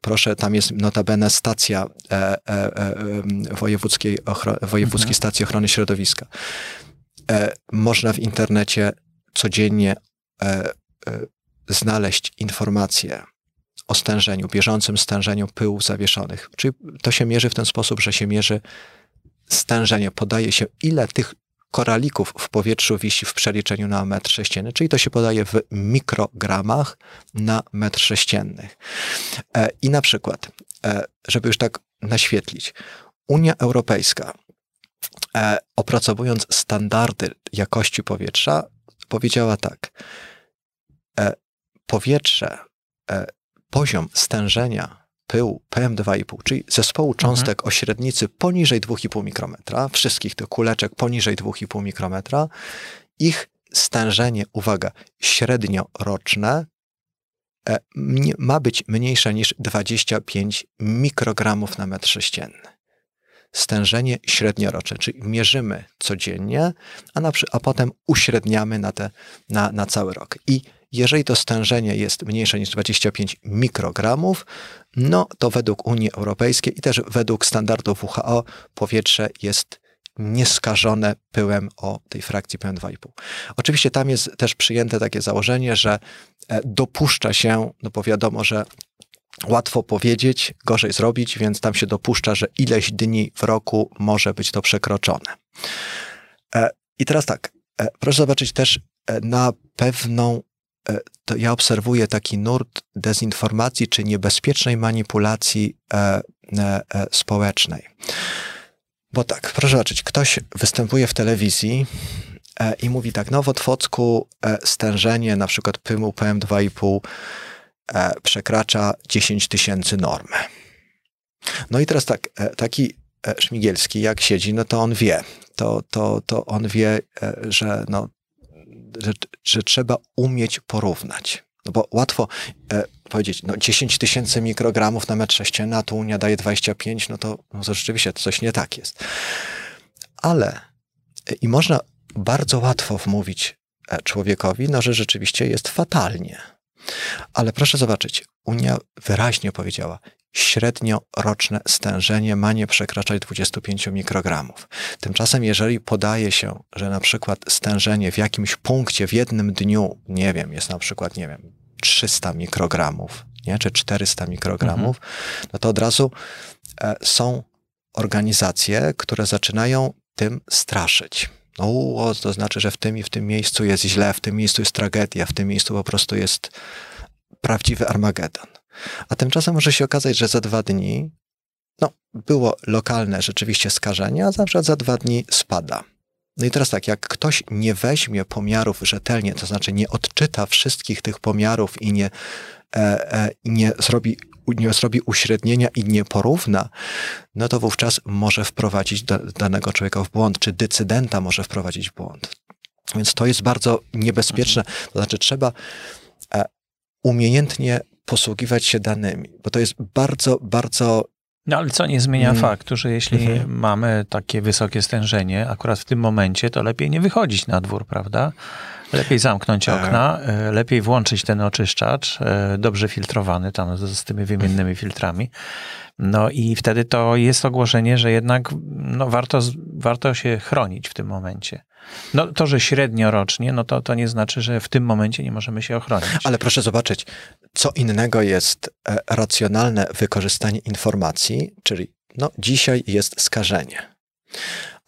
proszę, tam jest notabene stacja e, e, e, wojewódzkiej, wojewódzkiej mhm. stacji ochrony środowiska. E, można w internecie codziennie e, e, znaleźć informacje o stężeniu, bieżącym stężeniu pyłów zawieszonych. Czyli to się mierzy w ten sposób, że się mierzy stężenie, podaje się ile tych koralików w powietrzu wisi w przeliczeniu na metr sześcienny, czyli to się podaje w mikrogramach na metr sześcienny. E, I na przykład, e, żeby już tak naświetlić, Unia Europejska, e, opracowując standardy jakości powietrza, powiedziała tak: powietrze, poziom stężenia pyłu PM2,5, czyli zespołu cząstek mhm. o średnicy poniżej 2,5 mikrometra, wszystkich tych kuleczek poniżej 2,5 mikrometra, ich stężenie, uwaga, średnioroczne e, ma być mniejsze niż 25 mikrogramów na metr sześcienny. Stężenie średnioroczne, czyli mierzymy codziennie, a, na, a potem uśredniamy na, te, na, na cały rok. I jeżeli to stężenie jest mniejsze niż 25 mikrogramów, no to według Unii Europejskiej i też według standardów WHO powietrze jest nieskażone pyłem o tej frakcji PM2,5. Oczywiście tam jest też przyjęte takie założenie, że e, dopuszcza się, no bo wiadomo, że łatwo powiedzieć, gorzej zrobić, więc tam się dopuszcza, że ileś dni w roku może być to przekroczone. E, I teraz tak, e, proszę zobaczyć też na pewną to ja obserwuję taki nurt dezinformacji czy niebezpiecznej manipulacji e, e, e, społecznej. Bo tak, proszę zobaczyć, ktoś występuje w telewizji e, i mówi tak, no w Otwocku e, stężenie na przykład pymu PM2,5 przekracza 10 tysięcy normy. No i teraz tak, taki Szmigielski jak siedzi, no to on wie, to, to, to on wie, że no, że, że trzeba umieć porównać. No bo łatwo e, powiedzieć, no 10 tysięcy mikrogramów na metr sześcienny, a tu Unia daje 25, no to, no to rzeczywiście coś nie tak jest. Ale e, i można bardzo łatwo wmówić e, człowiekowi, no że rzeczywiście jest fatalnie. Ale proszę zobaczyć, Unia wyraźnie powiedziała, średnioroczne stężenie ma nie przekraczać 25 mikrogramów. Tymczasem, jeżeli podaje się, że na przykład stężenie w jakimś punkcie w jednym dniu, nie wiem, jest na przykład, nie wiem, 300 mikrogramów, nie, czy 400 mikrogramów, mhm. no to od razu e, są organizacje, które zaczynają tym straszyć. No, to znaczy, że w tym i w tym miejscu jest źle, w tym miejscu jest tragedia, w tym miejscu po prostu jest prawdziwy Armagedon. A tymczasem może się okazać, że za dwa dni no, było lokalne rzeczywiście skażenie, a zawsze za dwa dni spada. No i teraz tak, jak ktoś nie weźmie pomiarów rzetelnie, to znaczy nie odczyta wszystkich tych pomiarów i nie, e, e, nie, zrobi, nie zrobi uśrednienia i nie porówna, no to wówczas może wprowadzić do, danego człowieka w błąd, czy decydenta może wprowadzić w błąd. Więc to jest bardzo niebezpieczne. To znaczy trzeba e, umiejętnie posługiwać się danymi, bo to jest bardzo, bardzo. No ale co nie zmienia hmm. faktu, że jeśli hmm. mamy takie wysokie stężenie, akurat w tym momencie, to lepiej nie wychodzić na dwór, prawda? Lepiej zamknąć tak. okna, e, lepiej włączyć ten oczyszczacz, e, dobrze filtrowany tam z, z tymi wymiennymi filtrami. No i wtedy to jest ogłoszenie, że jednak no, warto, warto się chronić w tym momencie. No to, że średnio rocznie, no to, to nie znaczy, że w tym momencie nie możemy się ochronić. Ale proszę zobaczyć, co innego jest e, racjonalne wykorzystanie informacji, czyli no dzisiaj jest skażenie.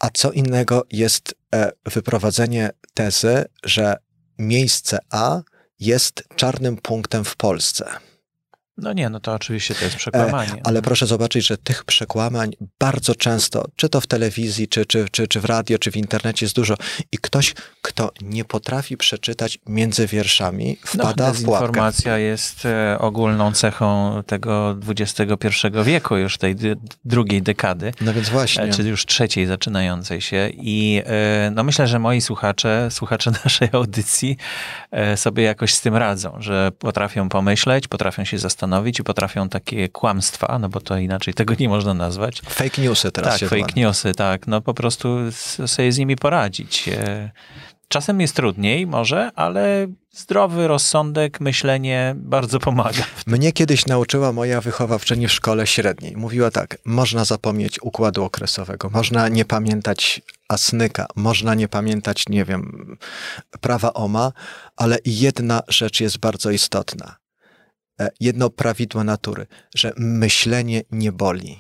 A co innego jest e, wyprowadzenie tezy, że miejsce A jest czarnym punktem w Polsce. No nie, no to oczywiście to jest przekłamanie. E, ale proszę zobaczyć, że tych przekłamań bardzo często, czy to w telewizji, czy, czy, czy, czy w radio, czy w internecie jest dużo. I ktoś, kto nie potrafi przeczytać między wierszami, no, wpada w pułapkę. Informacja jest e, ogólną cechą tego XXI wieku, już tej drugiej dekady. No więc właśnie. Czy już trzeciej zaczynającej się. I no myślę, że moi słuchacze, słuchacze naszej audycji sobie jakoś z tym radzą, że potrafią pomyśleć, potrafią się zastanowić, zastanowić i potrafią takie kłamstwa, no bo to inaczej tego nie można nazwać. Fake newsy teraz tak, się fake newsy, tak. No po prostu sobie z nimi poradzić. E, czasem jest trudniej może, ale zdrowy rozsądek, myślenie bardzo pomaga. Mnie kiedyś nauczyła moja wychowawczyni w szkole średniej. Mówiła tak, można zapomnieć układu okresowego, można nie pamiętać Asnyka, można nie pamiętać, nie wiem, prawa OMA, ale jedna rzecz jest bardzo istotna. E, jedno prawidło natury, że myślenie nie boli.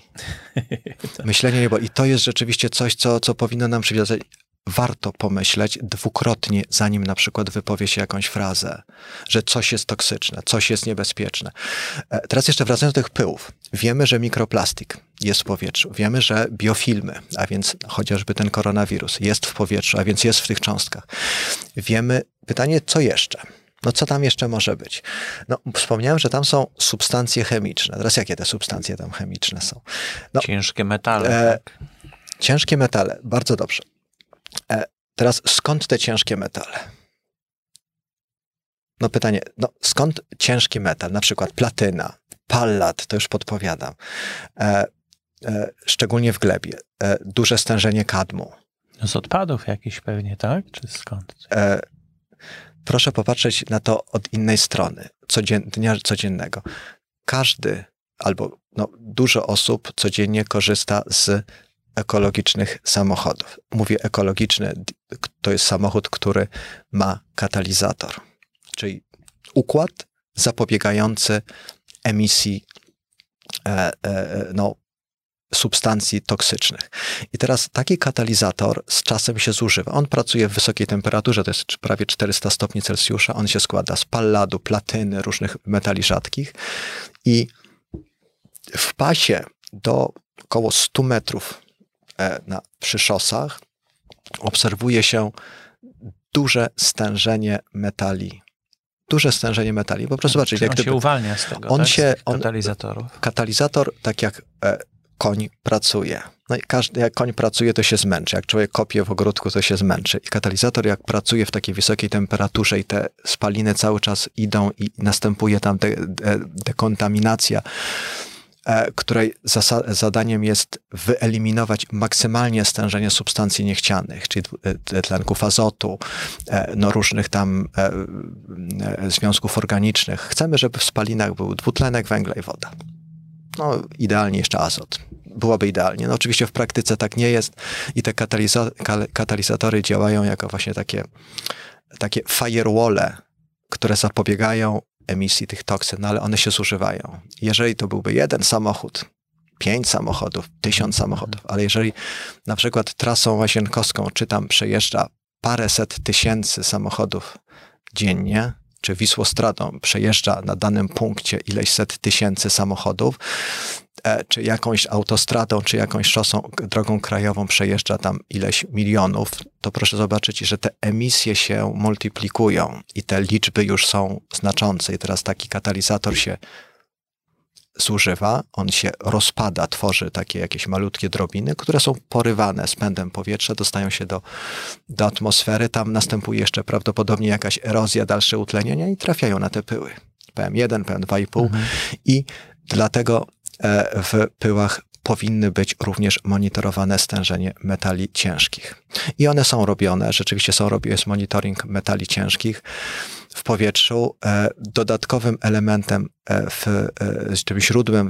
Myślenie nie boli. I to jest rzeczywiście coś, co, co powinno nam przywiązać. Warto pomyśleć dwukrotnie, zanim na przykład wypowie się jakąś frazę, że coś jest toksyczne, coś jest niebezpieczne. E, teraz jeszcze wracając do tych pyłów. Wiemy, że mikroplastik jest w powietrzu. Wiemy, że biofilmy, a więc chociażby ten koronawirus jest w powietrzu, a więc jest w tych cząstkach. Wiemy, pytanie, co jeszcze? No co tam jeszcze może być? No, wspomniałem, że tam są substancje chemiczne. Teraz jakie te substancje tam chemiczne są? No, ciężkie metale. E, tak. Ciężkie metale, bardzo dobrze. E, teraz skąd te ciężkie metale? No pytanie, no skąd ciężki metal, na przykład platyna, pallat, to już podpowiadam, e, e szczególnie w glebie, e, duże stężenie kadmu. Z odpadów jakichś pewnie, tak? Czy skąd? E, proszę popatrzeć na to od innej strony, codzien, dnia codziennego. Każdy albo no, dużo osób codziennie korzysta z ekologicznych samochodów. Mówię ekologiczny, to jest samochód, który ma katalizator, czyli układ zapobiegający emisji e, e, no, substancji toksycznych. I teraz taki katalizator z czasem się zużywa. On pracuje w wysokiej temperaturze, to jest prawie 400 stopni Celsjusza. On się składa z palladu, platyny, różnych metali rzadkich i w pasie do około 100 metrów e, na, przy szosach obserwuje się duże stężenie metali duże stężenie metali. Po prostu zobaczyć, jak on się uwalnia z tego, on tak? się, on, katalizatorów. Katalizator, tak jak e, koń pracuje. No i każdy, jak koń pracuje, to się zmęczy. Jak człowiek kopie w ogródku, to się zmęczy. I katalizator, jak pracuje w takiej wysokiej temperaturze i te spaliny cały czas idą i następuje tam de, de, dekontaminacja, e, której zadaniem jest wyeliminować maksymalnie stężenie substancji niechcianych, czyli e, tlenków azotu, e, no różnych tam związków organicznych. Chcemy, żeby w spalinach był dwutlenek węgla i woda. No, idealnie jeszcze azot byłoby idealnie. No oczywiście w praktyce tak nie jest i te katalizatory działają jako właśnie takie, takie firewalle, które zapobiegają emisji tych toksyn, no ale one się zużywają. Jeżeli to byłby jeden samochód, pięć samochodów, tysiąc samochodów, ale jeżeli na przykład trasą łazienkowską czy tam przejeżdża paręset tysięcy samochodów dziennie, czy Wisłostradą przejeżdża na danym punkcie ileś set tysięcy samochodów, e, czy jakąś autostradą, czy jakąś szosą, drogą krajową przejeżdża tam ileś milionów, to proszę zobaczyć, że te emisje się multiplikują i te liczby już są znaczące. I teraz taki katalizator się zużywa, on się rozpada, tworzy takie jakieś malutkie drobiny, które są porywane z pędem powietrza, dostają się do, do atmosfery, tam następuje jeszcze prawdopodobnie jakaś erozja, dalsze utlenienia i trafiają na te pyły. PM1, PM2,5 mhm. i dlatego e, w pyłach powinny być również monitorowane stężenie metali ciężkich. I one są robione, rzeczywiście są robione, jest monitoring metali ciężkich w powietrzu. E, dodatkowym elementem, w, tym źródłem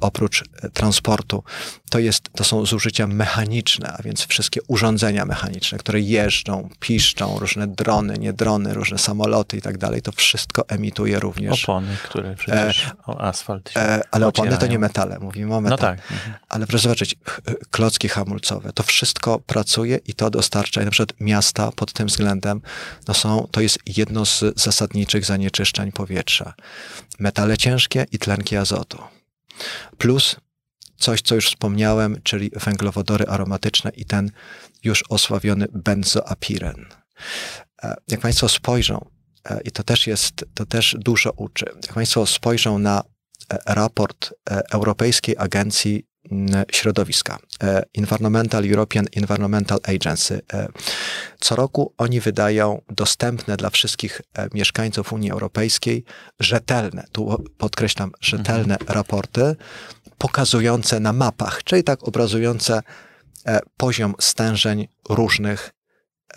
oprócz transportu to, jest, to są zużycia mechaniczne, a więc wszystkie urządzenia mechaniczne, które jeżdżą, piszczą, różne drony, nie drony, różne samoloty i tak dalej. To wszystko emituje również. Opony, które przecież e, o asfalt się e, Ale opony to nie metale, mówimy o metalach. No tak. Mhm. Ale proszę zobaczyć, klocki hamulcowe, to wszystko pracuje i to dostarcza. I na przykład miasta pod tym względem no są, to jest jedno z zasadniczych zanieczyszczeń powietrza. Metale ciężkie i tlenki azotu. Plus coś, co już wspomniałem, czyli węglowodory aromatyczne i ten już osławiony benzoapiren. E, jak Państwo spojrzą, e, i to też jest, to też dużo uczy, jak Państwo spojrzą na e, raport Europejskiej Agencji Środowiska, Environmental European Environmental Agency. Co roku oni wydają dostępne dla wszystkich mieszkańców Unii Europejskiej rzetelne, tu podkreślam, rzetelne mhm. raporty pokazujące na mapach, czyli tak obrazujące poziom stężeń różnych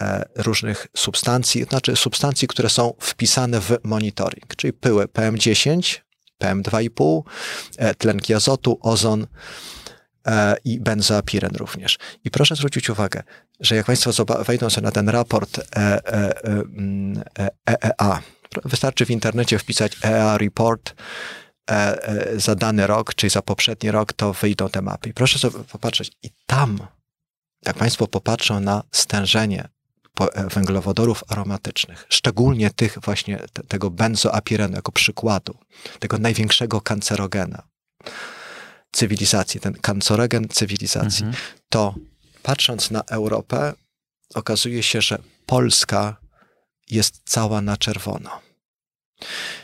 E, różnych substancji, znaczy substancji, które są wpisane w monitoring, czyli pyły PM10, PM2,5, e, tlenki azotu, ozon e, i benzoapiren również. I proszę zwrócić uwagę, że jak Państwo wejdą sobie na ten raport EEA, wystarczy w internecie wpisać EEA report, za dany rok, czyli za poprzedni rok, to wyjdą te mapy. I proszę sobie popatrzeć, i tam, jak Państwo popatrzą na stężenie E, węglowodorów aromatycznych, szczególnie tych właśnie te, tego benzoapirenu jako przykładu, tego największego kancerogena cywilizacji, ten kancerogen cywilizacji, mhm. to patrząc na Europę, okazuje się, że Polska jest cała na czerwono.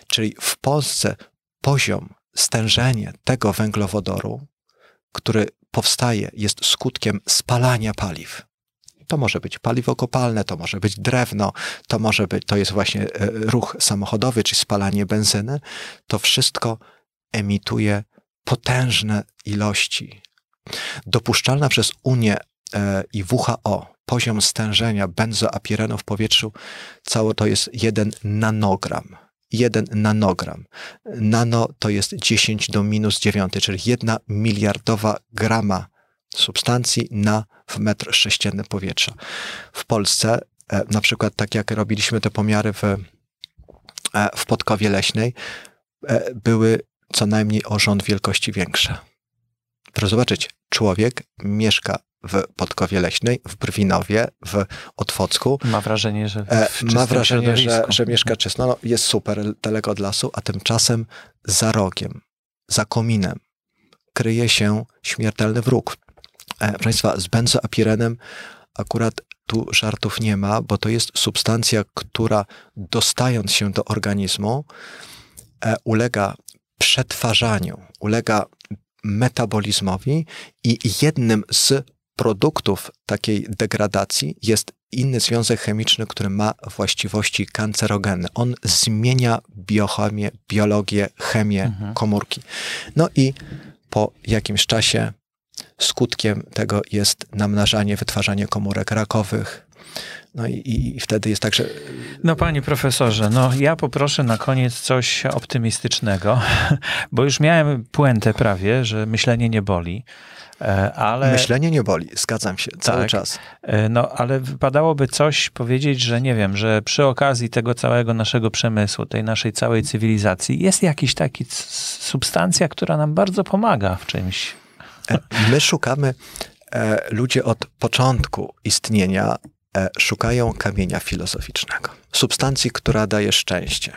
Czyli w Polsce poziom, stężenie tego węglowodoru, który powstaje, jest skutkiem spalania paliw. To może być paliwo kopalne, to może być drewno, to może być, to jest właśnie e, ruch samochodowy, czy spalanie benzyny. To wszystko emituje potężne ilości. Dopuszczalna przez Unię e, i WHO poziom stężenia benzoapirenu w powietrzu cało to jest 1 nanogram. 1 nanogram. Nano to jest 10 do minus 9, czyli 1 miliardowa grama substancji na w metr sześcienny powietrza. W Polsce, e, na przykład tak jak robiliśmy te pomiary w, e, w Podkowie Leśnej, były co najmniej o rząd wielkości większe. Proszę zobaczyć, człowiek mieszka w Podkowie Leśnej, w Brwinowie, w Otwocku. Ma wrażenie, że Ma wrażenie, że, że mieszka czysto. No, jest super daleko od lasu, a tymczasem za rogiem, za kominem kryje się śmiertelny wróg. E, proszę Państwa, z benzoapirenem akurat tu żartów nie ma, bo to jest substancja, która dostając się do organizmu, e, ulega przetwarzaniu, ulega metabolizmowi i jednym z produktów takiej degradacji jest inny związek chemiczny, który ma właściwości kancerogenne. On zmienia biochemię, biologię, chemię mhm. komórki. No i po jakimś czasie skutkiem tego jest namnażanie, wytwarzanie komórek rakowych. No i, i wtedy jest tak, że. No, panie profesorze, no ja poproszę na koniec coś optymistycznego, bo już miałem puentę prawie, że myślenie nie boli. E, ale... Myślenie nie boli, zgadzam się, cały tak, czas. E, no, ale wypadałoby coś powiedzieć, że nie wiem, że przy okazji tego całego naszego przemysłu, tej naszej całej cywilizacji, jest jakiś taki substancja, która nam bardzo pomaga w czymś. E, my szukamy, ludzie od początku istnienia szukają kamienia filozoficznego, substancji, która daje szczęście.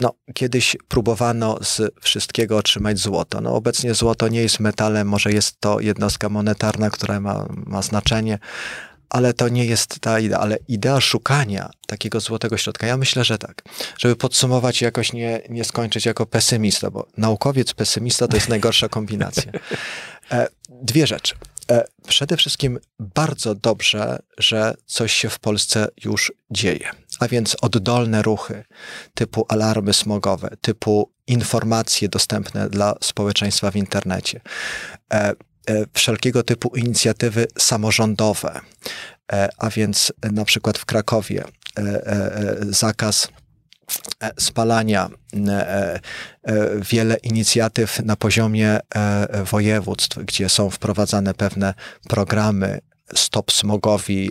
No, kiedyś próbowano z wszystkiego otrzymać złoto. No, obecnie złoto nie jest metalem, może jest to jednostka monetarna, która ma, ma znaczenie, ale to nie jest ta idea. Ale idea szukania takiego złotego środka, ja myślę, że tak. Żeby podsumować, jakoś nie, nie skończyć jako pesymista, bo naukowiec, pesymista to jest najgorsza kombinacja. E, dwie rzeczy. E, przede wszystkim bardzo dobrze, że coś się w Polsce już dzieje. A więc oddolne ruchy typu alarmy smogowe, typu informacje dostępne dla społeczeństwa w internecie. E, wszelkiego typu inicjatywy samorządowe, e, a więc na przykład w Krakowie e, zakaz spalania, wiele inicjatyw na poziomie województw, gdzie są wprowadzane pewne programy stop smogowi,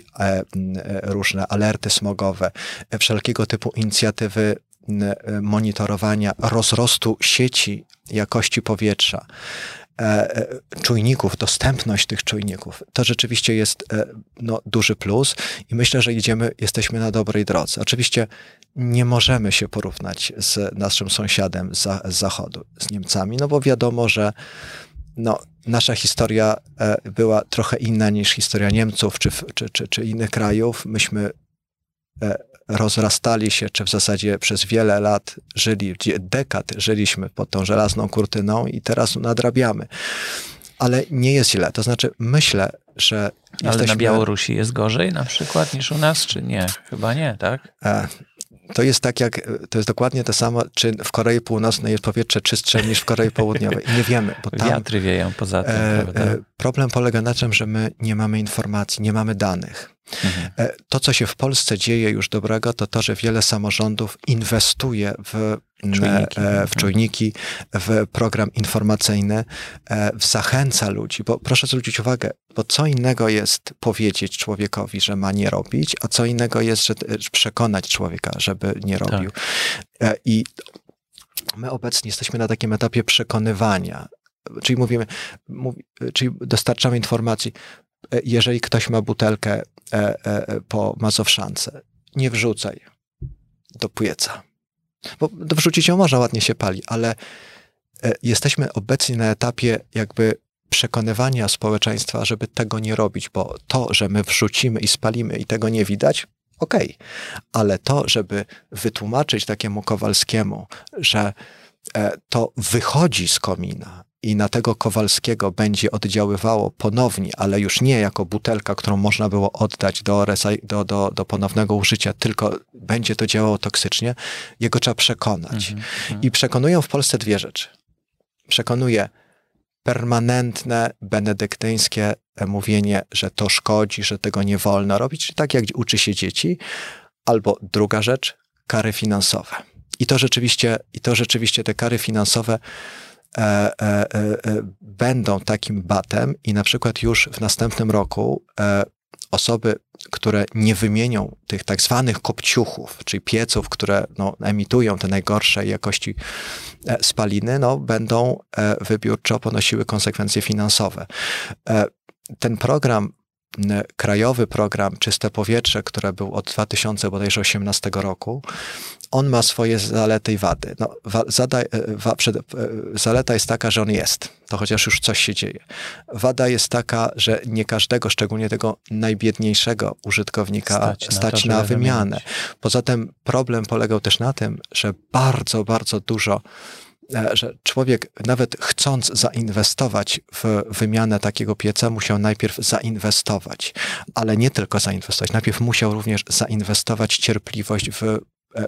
różne alerty smogowe, wszelkiego typu inicjatywy monitorowania rozrostu sieci jakości powietrza, czujników, dostępność tych czujników, to rzeczywiście jest e, no, duży plus i myślę, że idziemy, jesteśmy na dobrej drodze. Oczywiście nie możemy się porównać z naszym sąsiadem z, z zachodu, z Niemcami, no bo wiadomo, że no, nasza historia e, była trochę inna niż historia Niemców czy, czy, czy, czy innych krajów. Myśmy e, rozrastali się, czy w zasadzie przez wiele lat żyli, dekad żyliśmy pod tą żelazną kurtyną i teraz nadrabiamy. Ale nie jest źle. To znaczy, myślę, że. Ale jesteśmy... na Białorusi jest gorzej na przykład niż u nas, czy nie? Chyba nie, tak? E, to jest tak jak, to jest dokładnie to samo, czy w Korei Północnej jest powietrze czystsze niż w Korei Południowej. Nie wiemy, bo tam... Wiatry wieją poza tym, e, e, Problem polega na tym, że my nie mamy informacji, nie mamy danych. Mhm. E, to, co się w Polsce dzieje już dobrego, to to, że wiele samorządów inwestuje w czujniki, e, w, czujniki, w program informacyjny, e, w zachęca ludzi, bo proszę zwrócić uwagę, bo co innego jest powiedzieć człowiekowi, że ma nie robić, a co innego jest że, przekonać człowieka, żeby nie robił. Tak. I my obecnie jesteśmy na takim etapie przekonywania. Czyli mówimy, mówi, czyli dostarczamy informacji, jeżeli ktoś ma butelkę E, e, po Mazowszance. Nie wrzucaj do pieca. Bo wrzucić ją można, ładnie się pali, ale e, jesteśmy obecnie na etapie jakby przekonywania społeczeństwa, żeby tego nie robić, bo to, że my wrzucimy i spalimy i tego nie widać, okej, okay. ale to, żeby wytłumaczyć takiemu Kowalskiemu, że to wychodzi z komina, i na tego Kowalskiego będzie oddziaływało ponownie, ale już nie jako butelka, którą można było oddać do, do, do, do ponownego użycia, tylko będzie to działało toksycznie, jego trzeba przekonać. Mm -hmm. I przekonują w Polsce dwie rzeczy. Przekonuje permanentne, benedyktyńskie mówienie, że to szkodzi, że tego nie wolno robić, tak jak uczy się dzieci, albo druga rzecz, kary finansowe. I to rzeczywiście, i to rzeczywiście te kary finansowe będą takim batem i na przykład już w następnym roku osoby, które nie wymienią tych tak zwanych kopciuchów, czyli pieców, które no, emitują te najgorsze jakości spaliny, no, będą wybiórczo ponosiły konsekwencje finansowe. Ten program krajowy program Czyste Powietrze, który był od 2018 roku, on ma swoje zalety i wady. No, wa, zada, e, wa, przed, e, zaleta jest taka, że on jest, to chociaż już coś się dzieje. Wada jest taka, że nie każdego, szczególnie tego najbiedniejszego użytkownika stać, stać na, to, na wymianę. Poza tym problem polegał też na tym, że bardzo, bardzo dużo że człowiek nawet chcąc zainwestować w wymianę takiego pieca, musiał najpierw zainwestować, ale nie tylko zainwestować, najpierw musiał również zainwestować cierpliwość w e,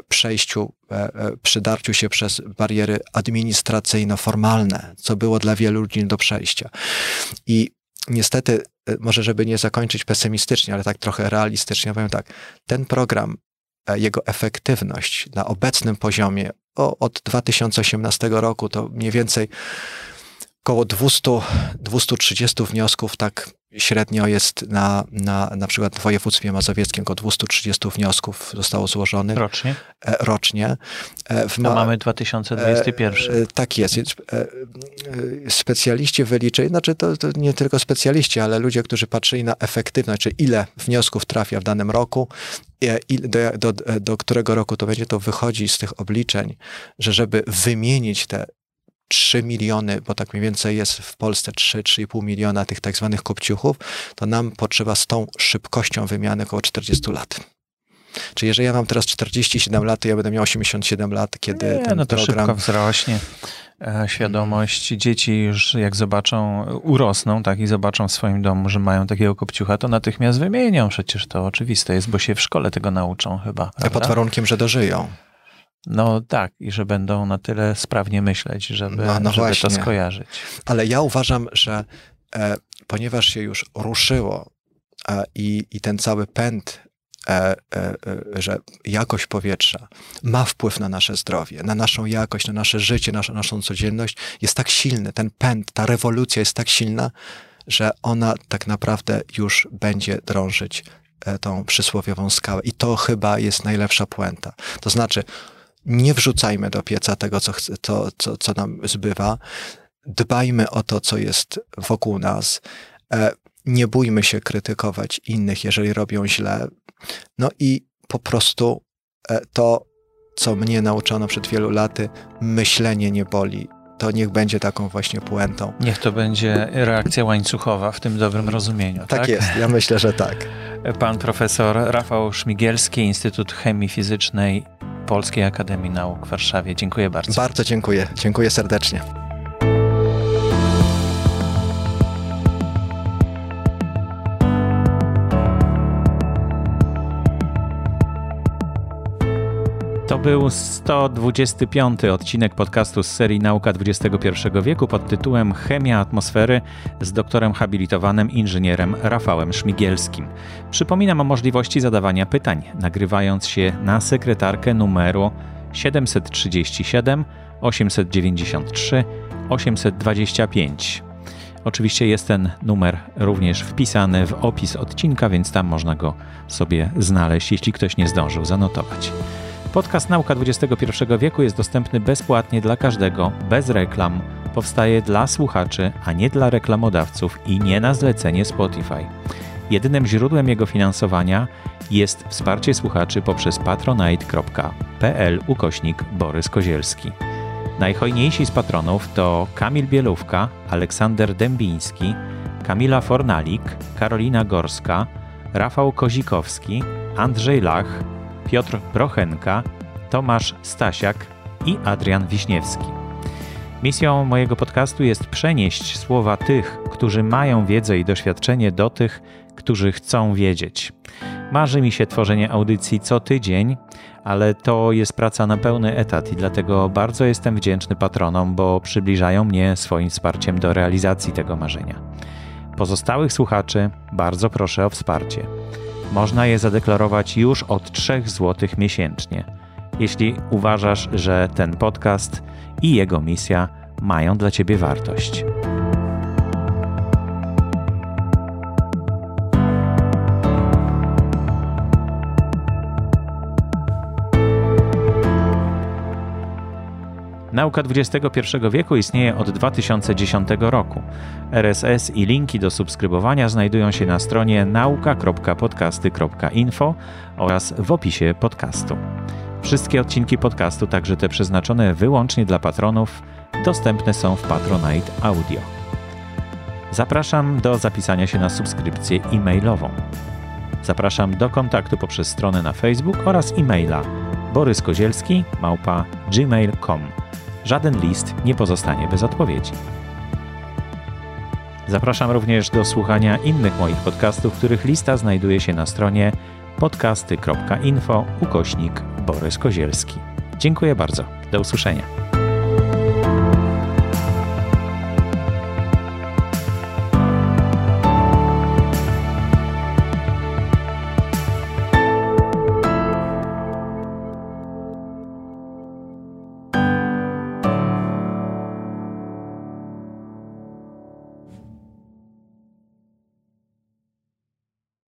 przejściu, e, przydarciu się przez bariery administracyjno-formalne, co było dla wielu ludzi do przejścia. I niestety, może żeby nie zakończyć pesymistycznie, ale tak trochę realistycznie, powiem tak, ten program, jego efektywność na obecnym poziomie o, od 2018 roku to mniej więcej około 200, 230 wniosków tak średnio jest na, na, na przykład w województwie mazowieckim, około 230 wniosków zostało złożonych. Rocznie? E, rocznie. E, w ma, mamy 2021. E, tak jest. Specjaliści wyliczyli, znaczy to, to, nie tylko specjaliści, ale ludzie, którzy patrzyli na efektywność, czyli ile wniosków trafia w danym roku, do, do, do którego roku to będzie, to wychodzi z tych obliczeń, że żeby wymienić te 3 miliony, bo tak mniej więcej jest w Polsce 3-3,5 miliona tych tak zwanych kopciuchów, to nam potrzeba z tą szybkością wymiany około 40 lat. Czyli jeżeli ja mam teraz 47 lat, to ja będę miał 87 lat, kiedy Nie, ten no to program... szybko wzrośnie. E, świadomość dzieci już jak zobaczą, urosną, tak, i zobaczą w swoim domu, że mają takiego kopciucha, to natychmiast wymienią. Przecież to oczywiste jest, bo się w szkole tego nauczą chyba. Prawda? Pod warunkiem, że dożyją. No tak, i że będą na tyle sprawnie myśleć, żeby, no, no żeby to skojarzyć. Ale ja uważam, że e, ponieważ się już ruszyło e, i, i ten cały pęd, e, e, e, że jakość powietrza ma wpływ na nasze zdrowie, na naszą jakość, na nasze życie, na naszą codzienność, jest tak silny, ten pęd, ta rewolucja jest tak silna, że ona tak naprawdę już będzie drążyć e, tą przysłowiową skałę. I to chyba jest najlepsza puenta. To znaczy, nie wrzucajmy do pieca tego, co, chce, to, co, co nam zbywa. dbajmy o to, co jest wokół nas. E, nie bójmy się krytykować innych, jeżeli robią źle. No i po prostu e, to, co mnie nauczono przed wielu laty, myślenie nie boli. To niech będzie taką właśnie puentą. Niech to będzie reakcja łańcuchowa w tym dobrym rozumieniu. Tak, tak? jest, ja myślę, że tak. Pan profesor Rafał Szmigielski, Instytut Chemii Fizycznej Polskiej Akademii Nauk w Warszawie. Dziękuję bardzo. Bardzo dziękuję. Dziękuję serdecznie. To był 125 odcinek podcastu z serii Nauka XXI wieku pod tytułem Chemia atmosfery z doktorem habilitowanym inżynierem Rafałem Szmigielskim. Przypominam o możliwości zadawania pytań, nagrywając się na sekretarkę numeru 737 893 825. Oczywiście jest ten numer również wpisany w opis odcinka, więc tam można go sobie znaleźć, jeśli ktoś nie zdążył zanotować. Podcast Nauka XXI wieku jest dostępny bezpłatnie dla każdego, bez reklam. Powstaje dla słuchaczy, a nie dla reklamodawców i nie na zlecenie Spotify. Jedynym źródłem jego finansowania jest wsparcie słuchaczy poprzez patronite.pl ukośnik Borys Kozielski. Najhojniejsi z patronów to Kamil Bielówka, Aleksander Dębiński, Kamila Fornalik, Karolina Gorska, Rafał Kozikowski, Andrzej Lach, Piotr Prochenka, Tomasz Stasiak i Adrian Wiśniewski. Misją mojego podcastu jest przenieść słowa tych, którzy mają wiedzę i doświadczenie, do tych, którzy chcą wiedzieć. Marzy mi się tworzenie audycji co tydzień, ale to jest praca na pełny etat i dlatego bardzo jestem wdzięczny patronom, bo przybliżają mnie swoim wsparciem do realizacji tego marzenia. Pozostałych słuchaczy bardzo proszę o wsparcie. Można je zadeklarować już od 3 zł miesięcznie, jeśli uważasz, że ten podcast i jego misja mają dla Ciebie wartość. Nauka XXI wieku istnieje od 2010 roku. RSS i linki do subskrybowania znajdują się na stronie nauka.podcasty.info oraz w opisie podcastu. Wszystkie odcinki podcastu, także te przeznaczone wyłącznie dla patronów, dostępne są w Patronite Audio. Zapraszam do zapisania się na subskrypcję e-mailową. Zapraszam do kontaktu poprzez stronę na Facebook oraz e-maila boryskozielski małpa gmail.com żaden list nie pozostanie bez odpowiedzi. Zapraszam również do słuchania innych moich podcastów, których lista znajduje się na stronie podcasty.info ukośnik Borys Kozielski. Dziękuję bardzo. Do usłyszenia.